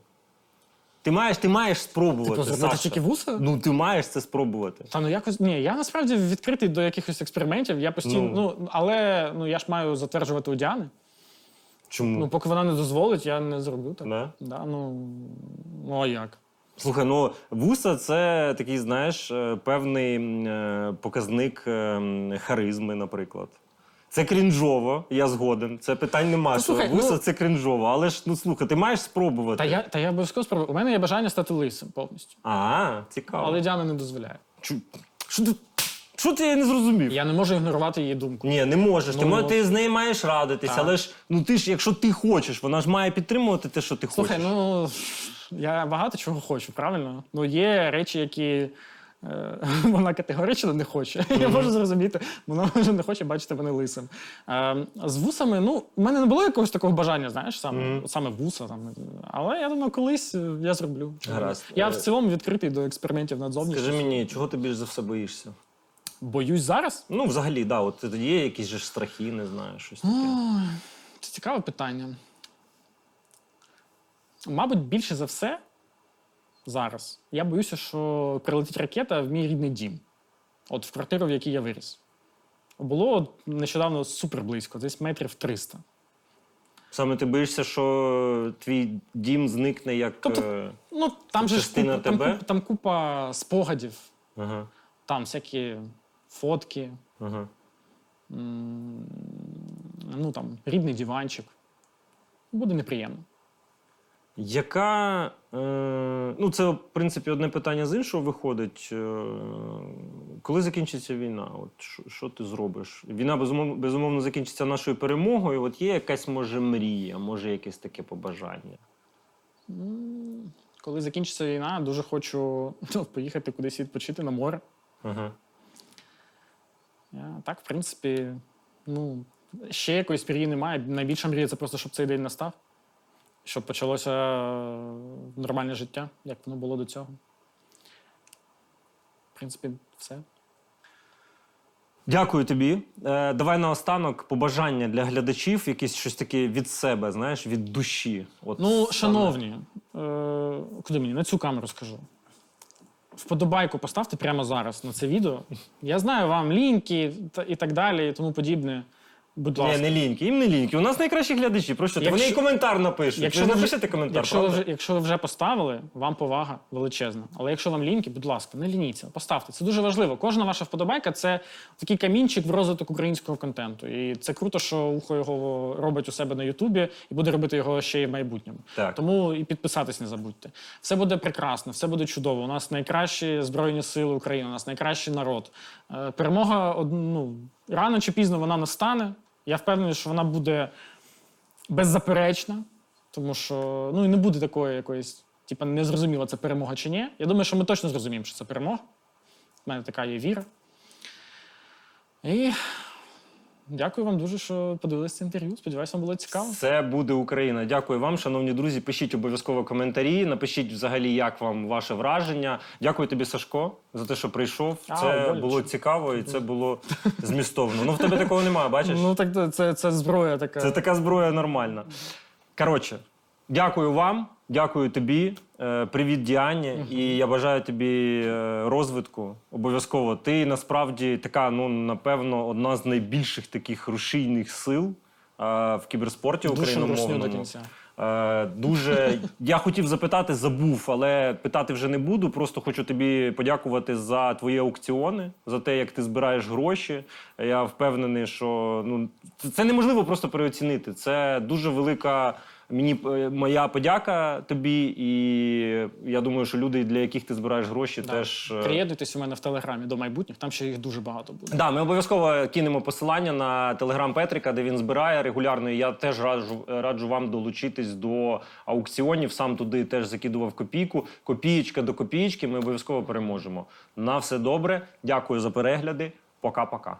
B: Ти маєш, ти маєш спробувати.
C: Типу, зробити тільки вуса?
B: Ну, ти маєш це спробувати.
C: Та ну якось ні, я насправді відкритий до якихось експериментів. Я постійно,
B: Ну.
C: ну, але ну я ж маю затверджувати у Діани.
B: Чому?
C: Ну, поки вона не дозволить, я не зроблю так.
B: Да?
C: Да, ну, ну а як?
B: Слухай, ну вуса це такий, знаєш, е, певний е, показник е, харизми, наприклад. Це крінжово, я згоден. Це питань нема.
C: Ну,
B: що
C: слухай,
B: вуса
C: ну-
B: це крінжово. Але ж ну слухай, ти маєш спробувати.
C: Та я, та я обов'язково спробую. У мене є бажання стати лисим повністю.
B: А, цікаво.
C: Але Діана не дозволяє.
B: Чу- Що ти? Що ти я не зрозумів?
C: Я не можу ігнорувати її думку.
B: Ні, не можеш. ти,
C: Ну,
B: мо- ти з нею маєш радитись,
C: Так.
B: але ж ну ти ж, якщо ти хочеш, вона ж має підтримувати те, що ти
C: Слухай,
B: хочеш.
C: ну я багато чого хочу, правильно? Ну, є речі, які. е, Вона категорично не хоче. Я можу зрозуміти, вона вже не хоче бачити мене лисим. Е, з вусами, ну, в мене не було якогось такого бажання, знаєш, саме, саме вуса. Там. Але я думаю, колись е, я зроблю.
B: Гаразд.
C: Я
B: Е,
C: в цілому відкритий до експериментів над
B: Скажи мені, чого ти більш за все боїшся?
C: Боюсь зараз.
B: Ну, взагалі, да, от є якісь же страхи, не знаю, щось таке.
C: Це цікаве питання. Мабуть, більше за все зараз я боюся, що прилетить ракета в мій рідний дім. От в квартиру, в якій я виріс. Було нещодавно супер близько, десь метрів 300.
B: Саме ти боїшся, що твій дім зникне як.
C: Тобто-
B: е,
C: Ну, там же ж купа, там,
B: тебе?
C: купа, там купа спогадів,
B: Ага,
C: там всякі фотки,
B: ага.
C: ну там рідний диванчик. Буде неприємно.
B: Яка. Е, ну, це, в принципі, одне питання з іншого виходить. Е, коли закінчиться війна? От що, що ти зробиш? Війна безумовно, безумовно закінчиться нашою перемогою. От є якась, може, мрія, може, якесь таке побажання.
C: Коли закінчиться війна, дуже хочу ну, поїхати кудись відпочити на море.
B: Ага.
C: Я, так, в принципі, ну, ще якоїсь мрії немає. Найбільша мрія це просто, щоб цей день настав. Щоб почалося е, нормальне життя, як воно було до цього. В принципі, все.
B: Дякую тобі. Е, давай наостанок побажання для глядачів, якесь щось таке від себе, знаєш, від душі. От
C: Ну,
B: саме.
C: шановні, е, куди мені? На цю камеру скажу. вподобайку поставте прямо зараз на це відео. Я знаю вам лінки та- і так далі, і тому подібне. Будь
B: Ні,
C: ласка.
B: не ліньки, їм не ліньки. У нас найкращі глядачі. Про що ти?
C: Якщо-
B: Вони і коментар напишуть.
C: Якщо
B: ви
C: ви вже-
B: напишете коментар,
C: Якщо ви,
B: правда?
C: вже, якщо ви вже поставили, вам повага величезна. Але якщо вам лінки, будь ласка, не лініться, поставте. Це дуже важливо. Кожна ваша вподобайка це такий камінчик в розвиток українського контенту. І це круто, що ухо його робить у себе на Ютубі і буде робити його ще й в майбутньому.
B: Так.
C: Тому і підписатись не забудьте. Все буде прекрасно, все буде чудово. У нас найкращі збройні сили України, у нас найкращий народ. Е, Перемога од- ну, рано чи пізно вона настане. Я впевнений, що вона буде беззаперечна, тому що ну і не буде такої якоїсь, типу, незрозуміло, це перемога чи ні. Я думаю, що ми точно зрозуміємо, що це перемога. У мене така є віра. І дякую вам дуже, що подивилися це інтерв'ю. Сподіваюся, вам було цікаво.
B: Це буде Україна. Дякую вам, шановні друзі. Пишіть обов'язково коментарі. Напишіть взагалі, як вам ваше враження. Дякую тобі, Сашко, за те, що прийшов.
C: А,
B: Це
C: боляче.
B: було цікаво і це було змістовно. Ну в тебе такого немає, бачиш?
C: Ну так це, це зброя така.
B: Це така зброя нормальна. Коротше, дякую вам, дякую тобі. Е, Привіт, Діані. І я бажаю тобі е, розвитку. Обов'язково. Ти насправді така, ну напевно, одна з найбільших таких рушійних сил е, в кіберспорті україномовному. Дуже я хотів запитати, забув, але питати вже не буду. Просто хочу тобі подякувати за твої аукціони, за те, як ти збираєш гроші. Я впевнений, що ну це неможливо просто переоцінити. Це дуже велика мені е, моя подяка тобі, і я думаю, що люди, для яких ти збираєш гроші,
C: Да.
B: теж е,
C: Приєднуйтесь у мене в телеграмі до майбутніх, там ще їх дуже багато буде.
B: Да, ми обов'язково кинемо посилання на телеграм Петрика, де він збирає регулярно. І я теж раджу, раджу вам долучитись до аукціонів. Сам туди теж закидував копійку. Копієчка до копієчки. Ми обов'язково переможемо. На все добре. Дякую за перегляди. Пока-пока.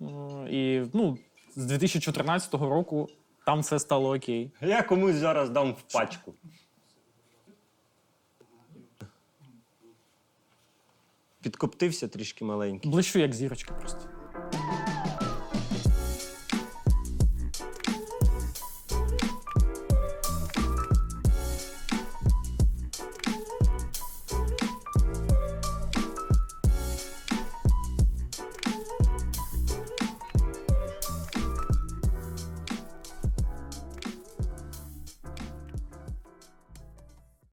C: Е, І ну, з 2014 року там все стало окей.
B: Я комусь зараз дам в пачку. Підкоптився трішки маленький.
C: Блищу як зірочка просто.